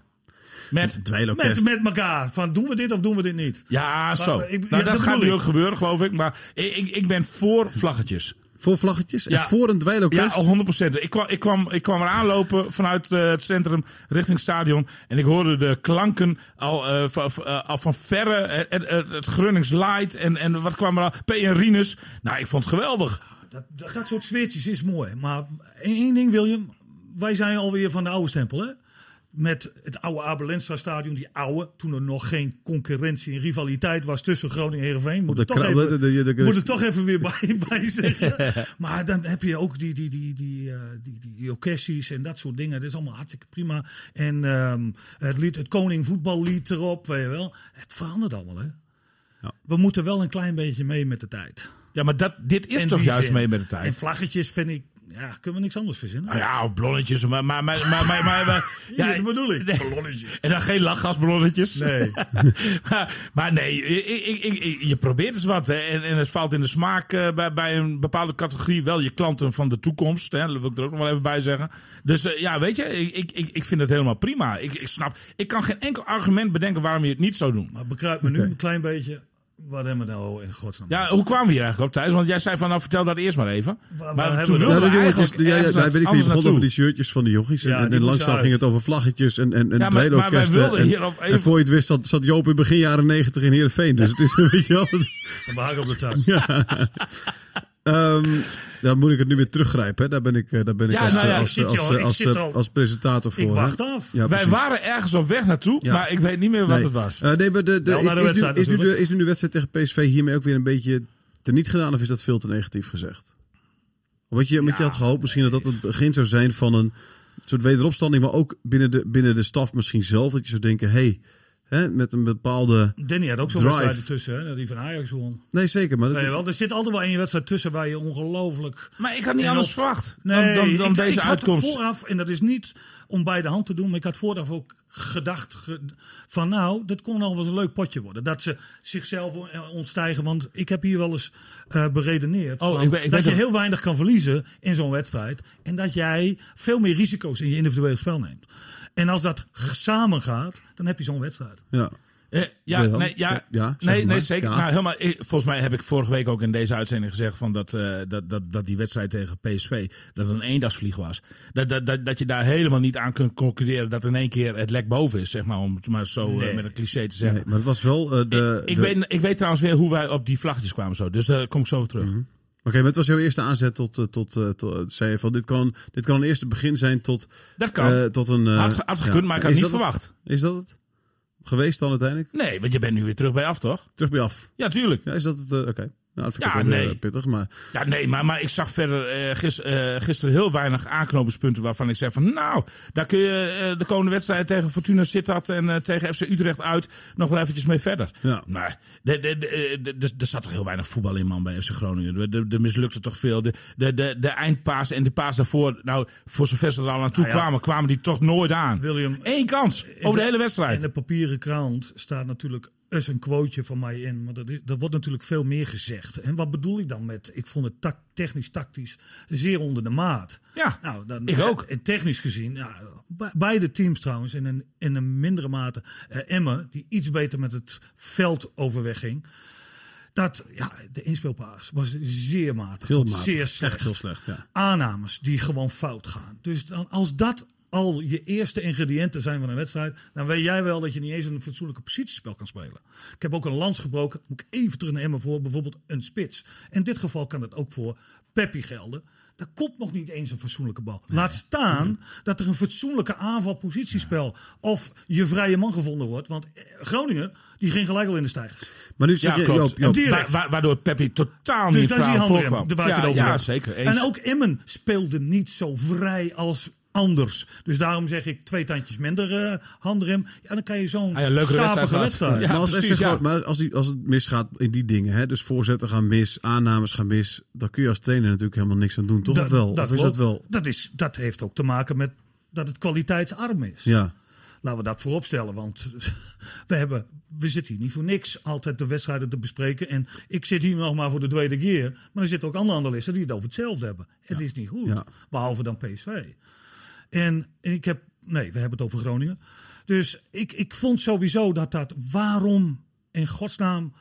S1: Met.
S4: Met, met elkaar. Van doen we dit of doen we dit niet?
S1: ja, zo.
S4: Ik-
S1: nou,
S4: ja,
S1: dat,
S4: dat
S1: gaat nu ook gebeuren, geloof ik. Maar ik, ik, ik ben voor vlaggetjes.
S3: Voor vlaggetjes en
S1: Ja.
S3: voor een
S1: Ja,
S3: dweilorkest.
S1: al 100%. Ik kwam, ik kwam, ik kwam eraan lopen vanuit eh, het centrum richting het stadion. En ik hoorde de klanken al, eh, van, van- eh, al van verre. Het, het, het Grunnings Light en, en wat kwam er al? P en Rinus. Nou, ik vond het geweldig.
S4: Dat, dat, dat soort sfeertjes is mooi. Maar één ding, William. Wij zijn alweer van de oude stempel, hè? Met het oude Abelenstra stadion, die oude, toen er nog geen concurrentie en rivaliteit was tussen Groningen en Heerenveen. Moet, er toch even,
S3: de- de- de- de-
S4: moet er toch even weer bij, <laughs> bij zeggen. <laughs> maar dan heb je ook die, die, die, die, eh, die, die, die en dat soort dingen. Dat is allemaal hartstikke prima. En ehm, het, lied, het Koning voetballied erop, weet je wel. Het verandert allemaal, hè?
S3: Ja.
S4: We moeten wel een klein beetje mee met de tijd.
S1: Ja, maar dat, dit is toch
S4: die
S1: juist
S4: zin.
S1: mee met de
S4: En
S1: tijd?
S4: vlaggetjes vind ik, Ja, kunnen we niks anders verzinnen?
S1: Nou ja, of ballonnetjes. Maar, maar, maar, maar, maar, maar- maar- <laughs>
S4: ja, dat bedoel ik. <laughs>
S1: Nee.
S4: Ballonnetjes.
S1: En dan geen lachgasballonnetjes.
S4: Nee. <laughs>
S1: maar, maar nee, ik, ik, je probeert eens wat. Hè. En, en het valt in de smaak eh, bij, bij een bepaalde categorie wel je klanten van de toekomst. Hè. Dat wil ik er ook nog wel even bij zeggen. Dus eh, ja, weet je, ik, ik, ik, vind het helemaal prima. Ik, ik snap, ik kan geen enkel argument bedenken waarom je het niet zou doen.
S4: Maar begrijp me nu een klein beetje. Wat hebben we nou in godsnaam?
S1: Ja, hoe kwamen we hier eigenlijk op, Thijs? Want jij zei van, nou vertel dat eerst maar even.
S4: Waar-
S1: maar
S4: waar
S1: toen
S4: hebben we
S3: Ja,
S1: wilden
S3: de
S1: we
S3: jongetjes,
S1: eigenlijk
S3: ja, ben ik over die shirtjes van de jochies. En,
S4: Ja,
S3: en, langzaam ging het over vlaggetjes en, en, en
S1: Ja, maar, maar wij wilden
S3: En-
S1: hier op
S3: En
S1: even...
S3: voor je het wist zat, zat Joop in begin jaren negentig in Heerenveen. Dus het is <laughs> een beetje.
S4: Dan behang op de tuin. <laughs>
S3: Ehm, dan moet ik het nu weer teruggrijpen. Hè. Daar ben ik, eh, daar ben ik als, presentator voor.
S4: Ik
S3: hè.
S4: wacht af.
S3: Ja,
S1: Wij waren ergens op weg naartoe,
S3: Ja.
S1: maar ik weet niet meer wat
S3: Nee.
S1: het was.
S3: Eh, nee, maar de, is, nu,
S4: wedstrijd
S3: is, nu de, is nu de wedstrijd tegen PSV hiermee ook weer een beetje teniet gedaan? Of is dat veel te negatief gezegd? Want je, je had gehoopt misschien dat dat het begin zou zijn van een soort wederopstanding. Maar ook binnen de, binnen de staf misschien zelf. Dat je zou denken, hey, hè, met een bepaalde...
S4: Danny had ook zo'n
S3: Drive.
S4: wedstrijd ertussen, hè, dat die van Ajax won.
S3: Nee, zeker. Maar
S4: wel, er zit altijd wel één wedstrijd tussen waar je ongelooflijk...
S1: Maar ik had niet anders
S4: op-
S1: verwacht
S4: Nee,
S1: dan, dan, dan
S4: ik,
S1: deze
S4: ik had
S1: uitkomst.
S4: vooraf, en dat is niet om bij de hand te doen, maar ik had vooraf ook gedacht ge- van nou, dat kon nog wel eens een leuk potje worden. Dat ze zichzelf eh, ontstijgen, want ik heb hier wel eens eh, beredeneerd
S1: Oh,
S4: van
S1: ik weet- ik
S4: dat je
S1: het.
S4: heel weinig kan verliezen in zo'n wedstrijd en dat jij veel meer risico's in je individueel spel neemt. En als dat samen gaat, dan heb je zo'n wedstrijd.
S3: ja.
S1: Eh, ja, nee, ja,
S3: Ja,
S1: nee,
S3: maar.
S1: nee, zeker.
S3: Ja.
S1: Nou, helemaal, eh, volgens mij heb ik vorige week ook in deze uitzending gezegd van dat, eh, dat, dat, dat die wedstrijd tegen PSV dat een eendagsvlieg was. Dat, dat, dat, dat je daar helemaal niet aan kunt concluderen dat in één keer het lek boven is, zeg maar, om het maar zo met een cliché te zeggen.
S3: Nee, maar het was wel de...
S1: ik, ik,
S3: de-
S1: weet, ik weet trouwens weer hoe wij op die vlaggetjes kwamen zo, dus daar kom ik zo terug.
S3: Mhm. Oké, maar het was jouw eerste aanzet tot... eh, tot, eh, tot zei je van, dit kan, dit kan een eerste begin zijn tot,
S1: Dat kan.
S3: eh, tot een... eh,
S1: had, ge- had gekund,
S3: ja.
S1: maar ik had niet
S3: het?
S1: verwacht.
S3: Is dat het? Geweest dan uiteindelijk?
S1: Nee, want je bent nu weer terug bij af, toch?
S3: Terug bij af.
S1: Ja, tuurlijk.
S3: Ja, is dat het? eh, Oké. Nou, dat vind ik
S1: Ja,
S3: wel weer,
S1: nee.
S3: eh, pittig, maar...
S1: Ja, nee, maar, maar ik zag verder eh, gis- eh, gisteren heel weinig aanknopingspunten waarvan ik zeg van nou, daar kun je eh, de komende wedstrijd tegen Fortuna Sittard en eh, tegen FC Utrecht uit nog wel eventjes mee verder.
S3: Ja.
S1: Maar de- de- de- de- de- er zat toch heel weinig voetbal in man bij FC Groningen. Er- mislukte toch veel. De, de, de, de eindpaas en de paas daarvoor, nou voor zover ze er al aan toe
S4: Nou ja.
S1: kwamen, kwamen die toch nooit aan.
S4: William,
S1: Eén kans over de hele wedstrijd.
S4: In de papieren krant staat natuurlijk eens een quoteje van mij in. Maar dat, is, dat wordt natuurlijk veel meer gezegd. En wat bedoel ik dan met? Ik vond het tak- technisch, tactisch zeer onder de maat.
S1: Ja,
S4: Nou, dan,
S1: ik ook.
S4: En technisch gezien, ja, be- beide teams trouwens, in een, in een mindere mate. eh Emmen, die iets beter met het veld overweg ging. Dat, ja, de inspeelpaas was zeer matig.
S3: Heel matig.
S4: zeer slecht
S3: Echt heel slecht, ja.
S4: aannames die gewoon fout gaan. Dus dan, als dat al je eerste ingrediënten zijn van een wedstrijd, dan weet jij wel dat je niet eens een fatsoenlijke positiespel kan spelen. Ik heb ook een lans gebroken, moet ik even terug naar Emmen voor, bijvoorbeeld een spits. In dit geval kan het ook voor Peppi gelden. Er komt nog niet eens een fatsoenlijke bal. Laat staan dat er een fatsoenlijke aanval-positiespel of je vrije man gevonden wordt. Want eh, Groningen, die ging gelijk al in de stijgers.
S3: Maar nu zeg
S1: Ja,
S3: je,
S1: klopt.
S3: Joop, Joop,
S4: Direct.
S1: Wa- wa- waardoor Peppi totaal
S4: Dus
S1: niet
S4: daar is die handen
S1: voorkwam.
S4: waar ik het
S1: ja,
S4: over
S1: ja,
S4: heb.
S1: zeker. Eens.
S4: En ook Emmen speelde niet zo vrij als anders. Dus daarom zeg ik twee tandjes minder eh handrem. Ja, dan kan je zo'n
S1: Ah ja, leukere wedstrijd
S4: sapige
S1: gehad.
S4: wedstrijd.
S1: Ja,
S3: maar als,
S1: precies, ja.
S3: Maar als, die, als het misgaat in die dingen, hè, dus voorzetten gaan mis, aannames gaan mis, dan kun je als trainer natuurlijk helemaal niks aan doen, toch?
S4: Dat-
S3: of wel?
S4: dat
S3: of is dat wel?
S4: Dat, is, dat heeft ook te maken met dat het kwaliteitsarm is.
S3: Ja.
S4: Laten we dat voorop stellen, want <laughs> we, hebben, we zitten hier niet voor niks altijd de wedstrijden te bespreken. En ik zit hier nog maar voor de tweede keer. Maar er zitten ook andere analisten die het over hetzelfde hebben. Het is niet goed,
S3: Ja.
S4: behalve dan PSV. En, en ik heb, nee, we hebben het over Groningen. Dus ik, ik vond sowieso dat dat, waarom in godsnaam,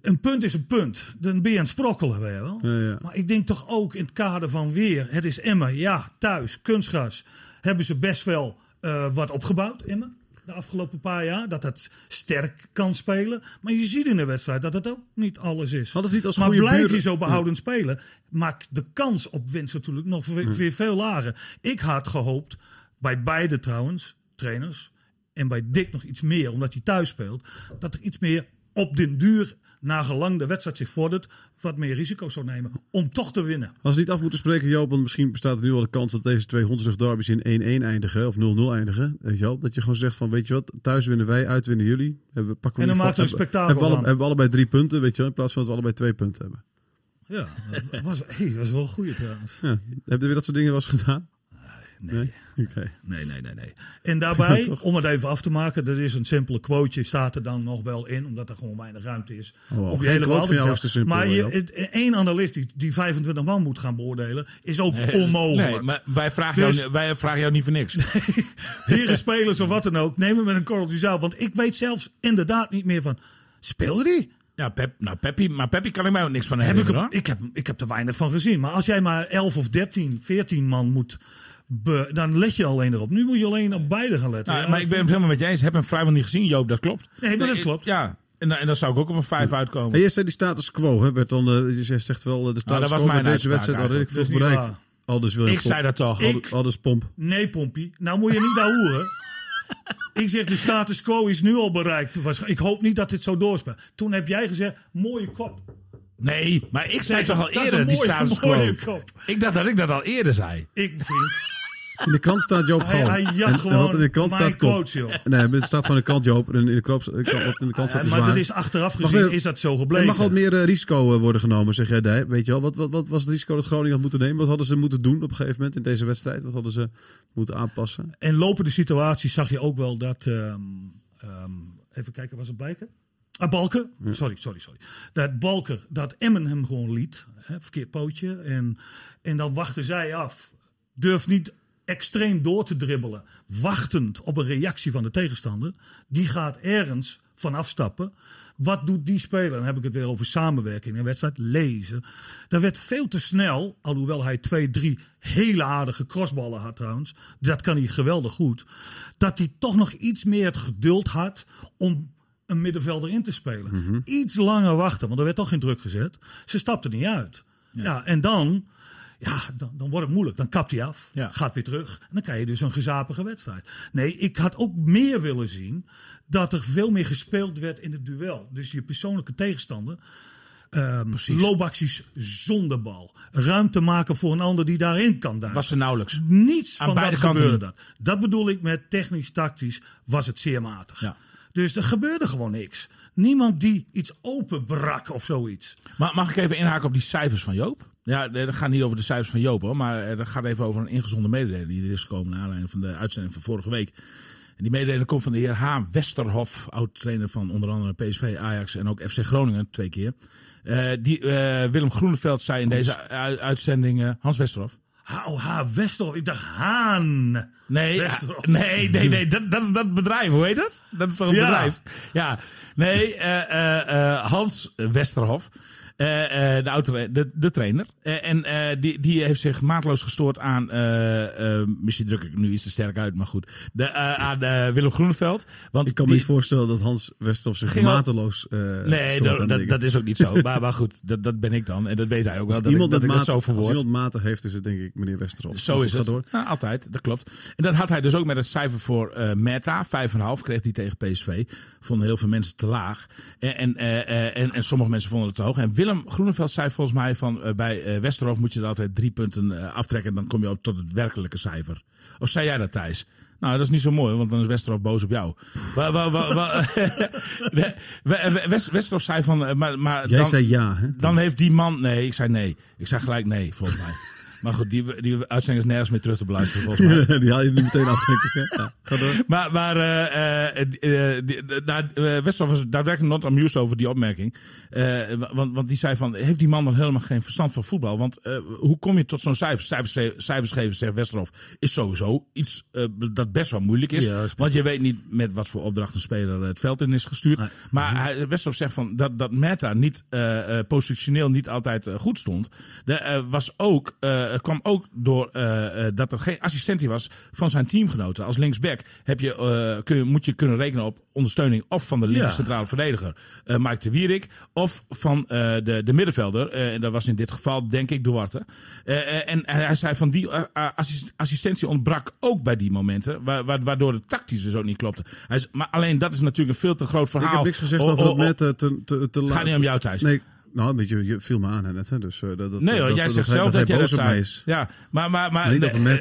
S4: een punt is een punt. Dan ben je aan het sprokkelen, weet je wel.
S3: Ja, ja.
S4: Maar ik denk toch ook in het kader van weer, het is Emmen, ja, thuis, kunstgras, hebben ze best wel eh, wat opgebouwd, Emmen. De afgelopen paar jaar, dat het sterk kan spelen. Maar je ziet in de wedstrijd dat het ook niet alles is.
S3: Niet als
S4: maar
S3: goede
S4: blijf
S3: buren-
S4: je zo behoudend spelen, maakt de kans op winst natuurlijk nog weer, weer veel lager. Ik had gehoopt, bij beide trouwens, trainers, en bij Dick nog iets meer, omdat hij thuis speelt, dat er iets meer op den duur, nagelang de wedstrijd zich vordert, wat meer risico's zou nemen om toch te winnen.
S3: Als we niet af moeten spreken, Joop, want misschien bestaat er nu al de kans dat deze twee hondsrug derbies in 1-1 eindigen of 0-0 eindigen. Je wel? Dat je gewoon zegt van, weet je wat, thuis winnen wij, uit winnen jullie. Hebben, we- pakken we
S4: En dan maakt een
S3: hebben-
S4: spektakel
S3: hebben we, alle- hebben we allebei drie punten, weet je wel, in plaats van dat we allebei twee punten hebben.
S4: Ja, dat was, hey, dat was wel een trouwens.
S3: Ja. Heb je weer dat soort dingen wel eens gedaan?
S4: Nee.
S3: Oké.
S4: Nee, nee, nee, nee. En daarbij, <laughs> om het even af te maken, er is een simpele quoteje, staat er dan nog wel in, omdat er gewoon weinig ruimte is.
S3: Oh,
S4: hele
S3: quote van jou is te simpel,
S4: Maar je, één analist die, die 25 man moet gaan beoordelen, is ook onmogelijk.
S1: Nee, maar wij vragen,
S4: Dus-
S1: jou, wij vragen jou niet voor niks. <laughs>
S4: Heren spelers of wat dan ook, neem hem met een korreltje zout. Want ik weet zelfs inderdaad niet meer van, speelde die?
S1: Ja, Pep, nou, Peppi, maar Peppi kan ik mij ook niks van
S4: Heb ik, ik, heb, ik heb er weinig van gezien. Maar als jij maar 11 of 13, 14 man moet, be- dan let je alleen erop. Nu moet je alleen op beide gaan letten.
S1: Nou,
S4: Ja,
S1: maar ik ben het helemaal met je eens. Ik heb hem vrijwel niet gezien, Joop, dat klopt.
S4: Nee, maar dat klopt.
S1: Ja, en, dan- en dan zou ik ook op een 5 uitkomen.
S3: En jij zei die status quo, hè? Werd dan, eh, je zegt wel, eh, de status
S1: dat was
S3: quo
S1: mijn
S3: deze wedstrijd al redelijk veel bereikt. Aldus William
S1: Ik zei dat toch.
S4: Ik-
S3: Aldus Pomp.
S4: Nee, Pompie. Nou moet je niet daar hoeren. ik zeg, de status quo is nu al bereikt. Ik hoop niet dat dit zo doorspeelt. Toen heb jij gezegd, mooie kop.
S1: Nee, maar ik zei
S4: Nee,
S1: toch al eerder die status
S4: mooie
S1: quo.
S4: kop.
S1: Ik dacht dat ik dat al eerder zei.
S4: Ik, vriend.
S3: In de krant staat Joop
S4: Hij,
S3: Gal.
S4: hij
S3: en
S4: gewoon
S3: wat in de krant
S4: mijn
S3: staat
S4: coach, joh.
S3: Nee, het staat gewoon in de krant Joop. En in de krant, wat in de krant staat
S4: Ja,
S3: is
S4: maar dat is achteraf gezien, is dat zo
S3: Er
S4: gebleken.
S3: mag wat meer eh, risico eh, worden genomen, zeg jij. Weet je wel, wat, wat, wat was het risico dat Groningen had moeten nemen? Wat hadden ze moeten doen op een gegeven moment in deze wedstrijd? Wat hadden ze moeten aanpassen?
S4: En lopende situaties zag je ook wel dat. ehm, ehm, even kijken, was het Bijker? Ah, Balker. Sorry, sorry, sorry. Dat Balker, dat Emmen hem gewoon liet. Hè, verkeerd pootje. En, en dan wachten zij af. Durf niet extreem door te dribbelen. Wachtend op een reactie van de tegenstander. Die gaat ergens van afstappen. Wat doet die speler? Dan heb ik het weer over samenwerking in een wedstrijd. Lezen. Dat werd veel te snel. Alhoewel hij twee, drie hele aardige crossballen had trouwens. Dat kan hij geweldig goed. Dat hij toch nog iets meer het geduld had om een middenvelder in te spelen. Iets langer wachten, want er werd toch geen druk gezet. Ze stapte niet uit. Ja, en dan, ja, dan, dan wordt het moeilijk. Dan kapt hij af,
S1: Ja.
S4: gaat weer terug. En dan krijg je dus een gezapige wedstrijd. Nee, ik had ook meer willen zien dat er veel meer gespeeld werd in het duel. Dus je persoonlijke tegenstander. ehm loopacties zonder bal. Ruimte maken voor een ander die daarin kan duiken.
S1: Was er nauwelijks.
S4: Niets
S1: Aan
S4: van
S1: beide
S4: dat
S1: kanten
S4: gebeurde dat. Dat bedoel ik met technisch-tactisch was het zeer matig.
S1: Ja.
S4: Dus er gebeurde gewoon niks. Niemand die iets openbrak of zoiets.
S1: Maar mag ik even inhaken op die cijfers van Joop? Ja, dat gaat niet over de cijfers van Joop hoor. Maar eh, dat gaat even over een ingezonde mededeling die er is gekomen naar aanleiding van de uitzending van vorige week. En die mededeling komt van de heer H. Westerhof, oud-trainer van onder andere PSV, Ajax en ook FC Groningen twee keer. Eh, die, eh, Willem Groeneveld zei in deze uitzending, eh, Hans Westerhof.
S4: Ha, oh, ha, Westerhof. Ik dacht Haan.
S1: Nee,
S4: Westerhof.
S1: nee, nee, nee dat, dat is dat bedrijf, hoe heet dat? Dat is toch een
S4: Ja.
S1: bedrijf? Ja, nee, Hans Westerhof, de, oude, de, de trainer. Eh, en eh, die, die heeft zich maatloos gestoord aan, eh, eh, misschien druk ik nu iets te sterk uit, maar goed, de, eh, aan eh, Willem Groeneveld. Want
S3: Ik kan me
S1: die-
S3: niet voorstellen dat Hans Westerhof zich mateloos eh
S1: Nee, dat, dat, is ook niet zo. <laughs> maar, maar goed, dat, dat ben ik dan. En dat weet hij ook wel,
S3: Als
S1: dat ik,
S3: iemand
S1: dat ik dat zo
S3: Als
S1: verwoord.
S3: iemand matig heeft, is het denk ik meneer Westerhof.
S1: Zo is het.
S3: door.
S1: Ja, altijd, dat klopt. En dat had hij dus ook met het cijfer voor eh Meta. 5,5 kreeg hij tegen PSV. Vonden heel veel mensen te laag. En, en, eh, eh, en, en sommige mensen vonden het te hoog. En Willem Groeneveld zei volgens mij van eh, bij eh, Westerhof moet je er altijd drie punten eh, aftrekken. En dan kom je op tot het werkelijke cijfer. Of zei jij dat Thijs? Nou, dat is niet zo mooi, want dan is Westerhof boos op jou. <laughs> Wa- wa- wa- wa- <laughs> We- we- West- Westerhof zei van... Maar, maar
S3: Jij
S1: dan,
S3: zei ja, hè?
S1: dan heeft die man... Nee, ik zei nee. Ik zei gelijk nee, volgens mij. <laughs> Maar goed, die, die uitzending is nergens meer terug te beluisteren, volgens <laughs> mij.
S3: die haal je nu meteen af, denk ik. Hè? Ja, ga door.
S1: Maar, maar nou, eh, Westerhof was daadwerkelijk not amused over die opmerking. Eh, want, want die zei van, heeft die man dan helemaal geen verstand van voetbal? Want eh, hoe kom je tot zo'n cijfer? Cijfers, cijfers geven, zegt Westerhof, is sowieso iets eh, dat best wel moeilijk is.
S4: Ja,
S1: want je weet niet met wat voor opdracht een speler het veld in is gestuurd.
S4: Nee.
S1: Maar hij, Westerhof zegt van, dat, dat Meta niet positioneel niet altijd goed stond. De, was ook, het kwam ook door eh, dat er geen assistentie was van zijn teamgenoten. Als linksback heb je, kun je, moet je kunnen rekenen op ondersteuning of van de linker centrale verdediger Mike de Wierik of van de, de middenvelder. En dat was in dit geval denk ik Duarte. En, hij zei van die assist- assistentie ontbrak ook bij die momenten. wa- wa- Waardoor de tactisch dus ook niet klopte. Hij is, maar alleen dat is natuurlijk een veel te groot verhaal.
S3: Ik heb niks gezegd over dat
S1: oh.
S3: met te, te, te, laat.
S1: Gaat niet om jou thuis.
S3: Nee, nou, een beetje, je viel me aan hè, net. Hè? Dus, eh, dat, dat,
S1: Nee
S3: dat,
S1: jij
S3: dat
S1: zegt zelf dat,
S3: hij
S1: jij dat zei.
S3: is.
S1: Ja, maar, maar, maar,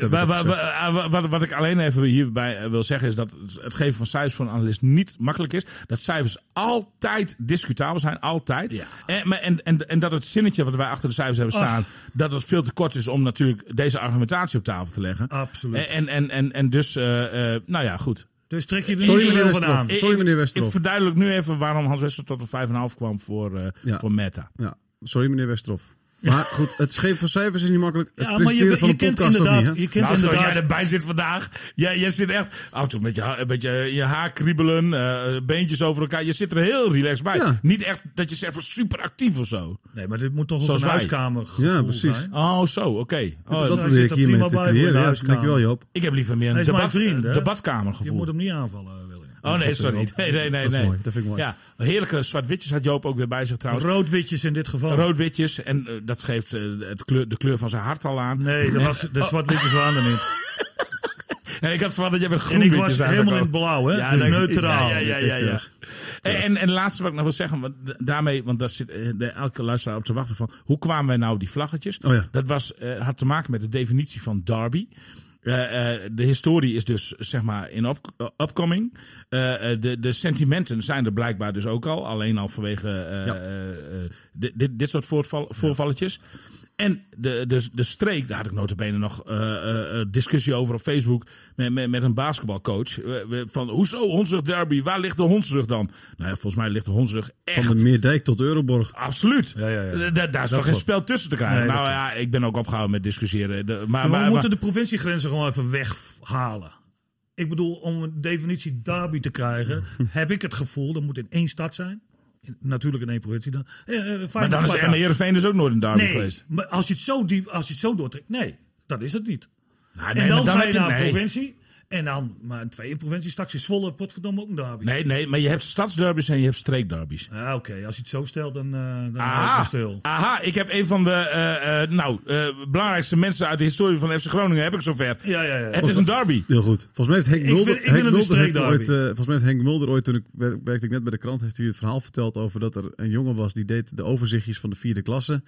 S1: wa- wa- wa- wat, wat, ik alleen even hierbij eh, wil zeggen is dat het geven van cijfers voor een analist niet makkelijk is. Dat cijfers altijd discutabel zijn, altijd.
S4: Ja.
S1: En, maar- en, en, en dat het zinnetje wat wij achter de cijfers hebben staan, dat het veel te kort is om natuurlijk deze argumentatie op tafel te leggen.
S4: Absoluut.
S1: En, en, en, en dus, eh, eh, nou ja, goed.
S4: Dus trek je er
S3: Sorry,
S4: niet
S3: meneer
S4: zoveel van aan.
S3: Westerhof. Sorry, meneer
S1: Ik
S3: Westerhof.
S1: verduidelijk nu even waarom Hans Wester tot een 5,5 kwam voor, eh,
S3: Ja.
S1: voor Meta.
S3: Ja, sorry meneer Westerhof. Maar goed, het geven van cijfers is niet makkelijk. Het
S4: Ja, maar je,
S3: presenteren van
S4: je kent inderdaad...
S3: niet?
S4: Je kent
S1: Nou, zoals
S4: inderdaad
S1: jij erbij zit vandaag. Jij, jij zit echt af en toe met je, een beetje je haar kriebelen, eh, beentjes over elkaar. Je zit er heel relaxed bij.
S3: Ja.
S1: Niet echt dat je zegt van super actief of zo.
S4: Nee, maar dit moet toch
S1: Zoals
S4: een
S1: wij.
S4: huiskamer
S3: Ja, precies.
S4: zijn.
S1: Oh, zo, oké. Oh,
S3: dat
S4: hij
S3: probeer
S4: zit
S3: ik
S4: er
S3: hiermee
S4: prima
S3: te creëren. Ja,
S4: huiskamer.
S3: dankjewel Joop.
S1: ik heb liever meer een debat, debatkamer
S4: Je
S1: gevoel.
S4: moet hem niet aanvallen, William.
S1: Oh nee, sorry. Nee, nee, nee. Nee.
S3: mooi, dat vind ik mooi.
S1: Ja, heerlijke zwart-witjes had Joop ook weer bij zich trouwens.
S4: Roodwitjes in dit geval.
S1: Rood-witjes. En eh, dat geeft eh, het kleur, de kleur van zijn hart al aan.
S4: Nee, dat was, de zwart-witjes waren er niet. <laughs>
S1: Nee, ik had verwacht dat jij met
S4: En ik was helemaal in het blauw, hè?
S1: Ja,
S4: dus neutraal.
S1: Ja, ja, ja, ja, ja. En, en, en het laatste wat ik nog wil zeggen, want daarmee, want daar zit eh, de, elke luisteraar op te wachten van, hoe kwamen wij nou die vlaggetjes?
S3: Oh ja.
S1: Dat was, had te maken met de definitie van derby. Eh, eh, de historie is dus zeg maar in op, eh, upcoming. De, de sentimenten zijn er blijkbaar dus ook al. Alleen al vanwege
S3: Ja.
S1: dit, dit, dit soort voorval, voorvalletjes. En de, de, de streek, daar had ik notabene nog eh, eh, discussie over op Facebook met, met, met een basketbalcoach. Van, hoezo Hondsrug derby? Waar ligt de Hondsrug dan? Nou ja, volgens mij ligt de Hondsrug echt...
S3: Van de Meerdijk tot Euroborg.
S1: Absoluut.
S4: Ja, ja, ja.
S1: Da- da- daar is toch geen spel tussen te krijgen.
S4: Nee,
S1: nou ja, ik ben ook opgehouden met discussiëren. De- maar,
S4: Maar
S1: maar,
S4: we moeten
S1: maar-
S4: de provinciegrenzen gewoon even weghalen. Ik bedoel, om een definitie derby te krijgen, <laughs> heb ik het gevoel, dat moet in één stad zijn. Natuurlijk in één provincie dan. Eh, eh,
S1: maar dan is. Emma Heerenveen dus ook nooit een derby
S4: Nee,
S1: geweest.
S4: maar als je het zo diep, als je het zo doortrekt, nee, dat is het niet.
S1: Nou,
S4: en
S1: nee,
S4: dan,
S1: maar
S4: ga je- naar een
S1: nee.
S4: provincie. En dan maar een tweede provincie. Straks is Zwolle, potverdomme, ook een derby.
S1: Nee, nee, maar je hebt stadsderbies en je hebt streekderbies.
S4: Ja, oké. Als je het zo stelt, dan, eh dan
S1: Aha,
S4: me stil.
S1: aha, ik heb een van de eh, eh, nou, eh, belangrijkste mensen uit de historie van FC Groningen, heb ik zover.
S4: Ja, ja, ja.
S1: Het is een derby.
S3: Heel goed. Volgens mij heeft Henk
S4: Ik
S3: Mulder,
S4: vind- ik vind
S3: Henk
S4: het een
S3: Mulder, heeft
S4: streekderby.
S3: ooit, eh, volgens mij heeft Henk Mulder ooit, toen ik wer- werkte ik net bij de krant, heeft hij het verhaal verteld over dat er een jongen was die deed de overzichtjes van de vierde klasse.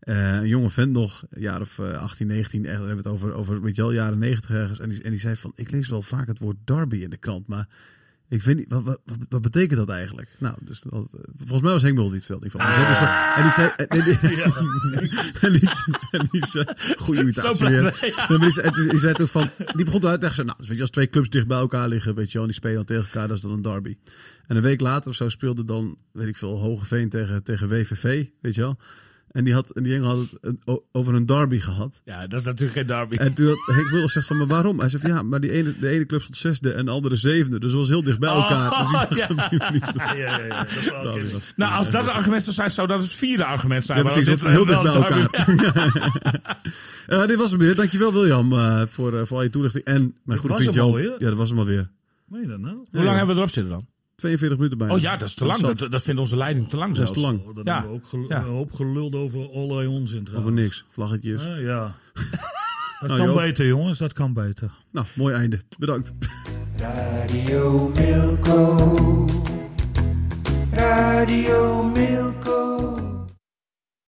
S3: Eh, een jonge vent nog, jaar of eh, 18, 19, echt, we hebben het over, over weet je wel, jaren 90 ergens. En die, en die zei van, ik lees wel vaak het woord derby in de krant, maar ik weet niet, wat, wat, wat, betekent dat eigenlijk? Nou, dus dat, volgens mij was vertelde. in ieder geval. En die zei, en die zei, en die, en die, en die zei, goede imitatie weer.
S1: ja.
S3: Maar die, zei, die zei toen van, die begon eruit te zeggen, nou, dus weet je, als twee clubs dicht bij elkaar liggen, weet je en die spelen dan tegen elkaar, dat is dan een derby. En een week later of zo speelde dan, weet ik veel, Hogeveen tegen, tegen WVV, weet je wel. En die, had, en die jongen had het over een derby gehad.
S1: Ja, dat is natuurlijk geen derby.
S3: En toen had Henk Mulder zegt van, maar waarom? Hij zei van, ja, maar die ene, de ene club stond zesde en de andere zevende. Dus het was heel dicht bij elkaar.
S1: Oh, <laughs>
S3: dus ik dacht
S1: ja.
S3: dat dat
S4: Ja, ja. Dat
S3: was.
S1: nou, als dat het argument zou zijn, zou dat het vierde argument zijn.
S3: Precies, het is heel dicht bij elkaar. <laughs> <laughs> Eh, dit was hem weer. Dankjewel William eh, voor, eh, voor al je toelichting. En mijn
S4: Dit
S3: goede vriend Joop.
S4: alweer?
S3: Ja, dat was hem alweer.
S4: Meen je dat nou?
S1: Hoe lang hebben we erop zitten dan?
S3: 42 minuten bijna.
S1: Oh ja, dat is te lang. Dat, dat vindt onze leiding te lang
S3: Dat is te lang.
S4: Oh, dan
S1: Ja.
S4: hebben we ook gel-
S1: Ja.
S4: een hoop geluld over allerlei onzin
S3: Over
S4: trouwens.
S3: niks. Vlaggetjes.
S4: Ah, ja. <laughs> Dat
S3: Nou,
S4: kan
S3: Joop.
S4: beter, jongens. Dat kan beter.
S3: Nou, mooi einde. Bedankt.
S2: Radio Milko. Radio Milko.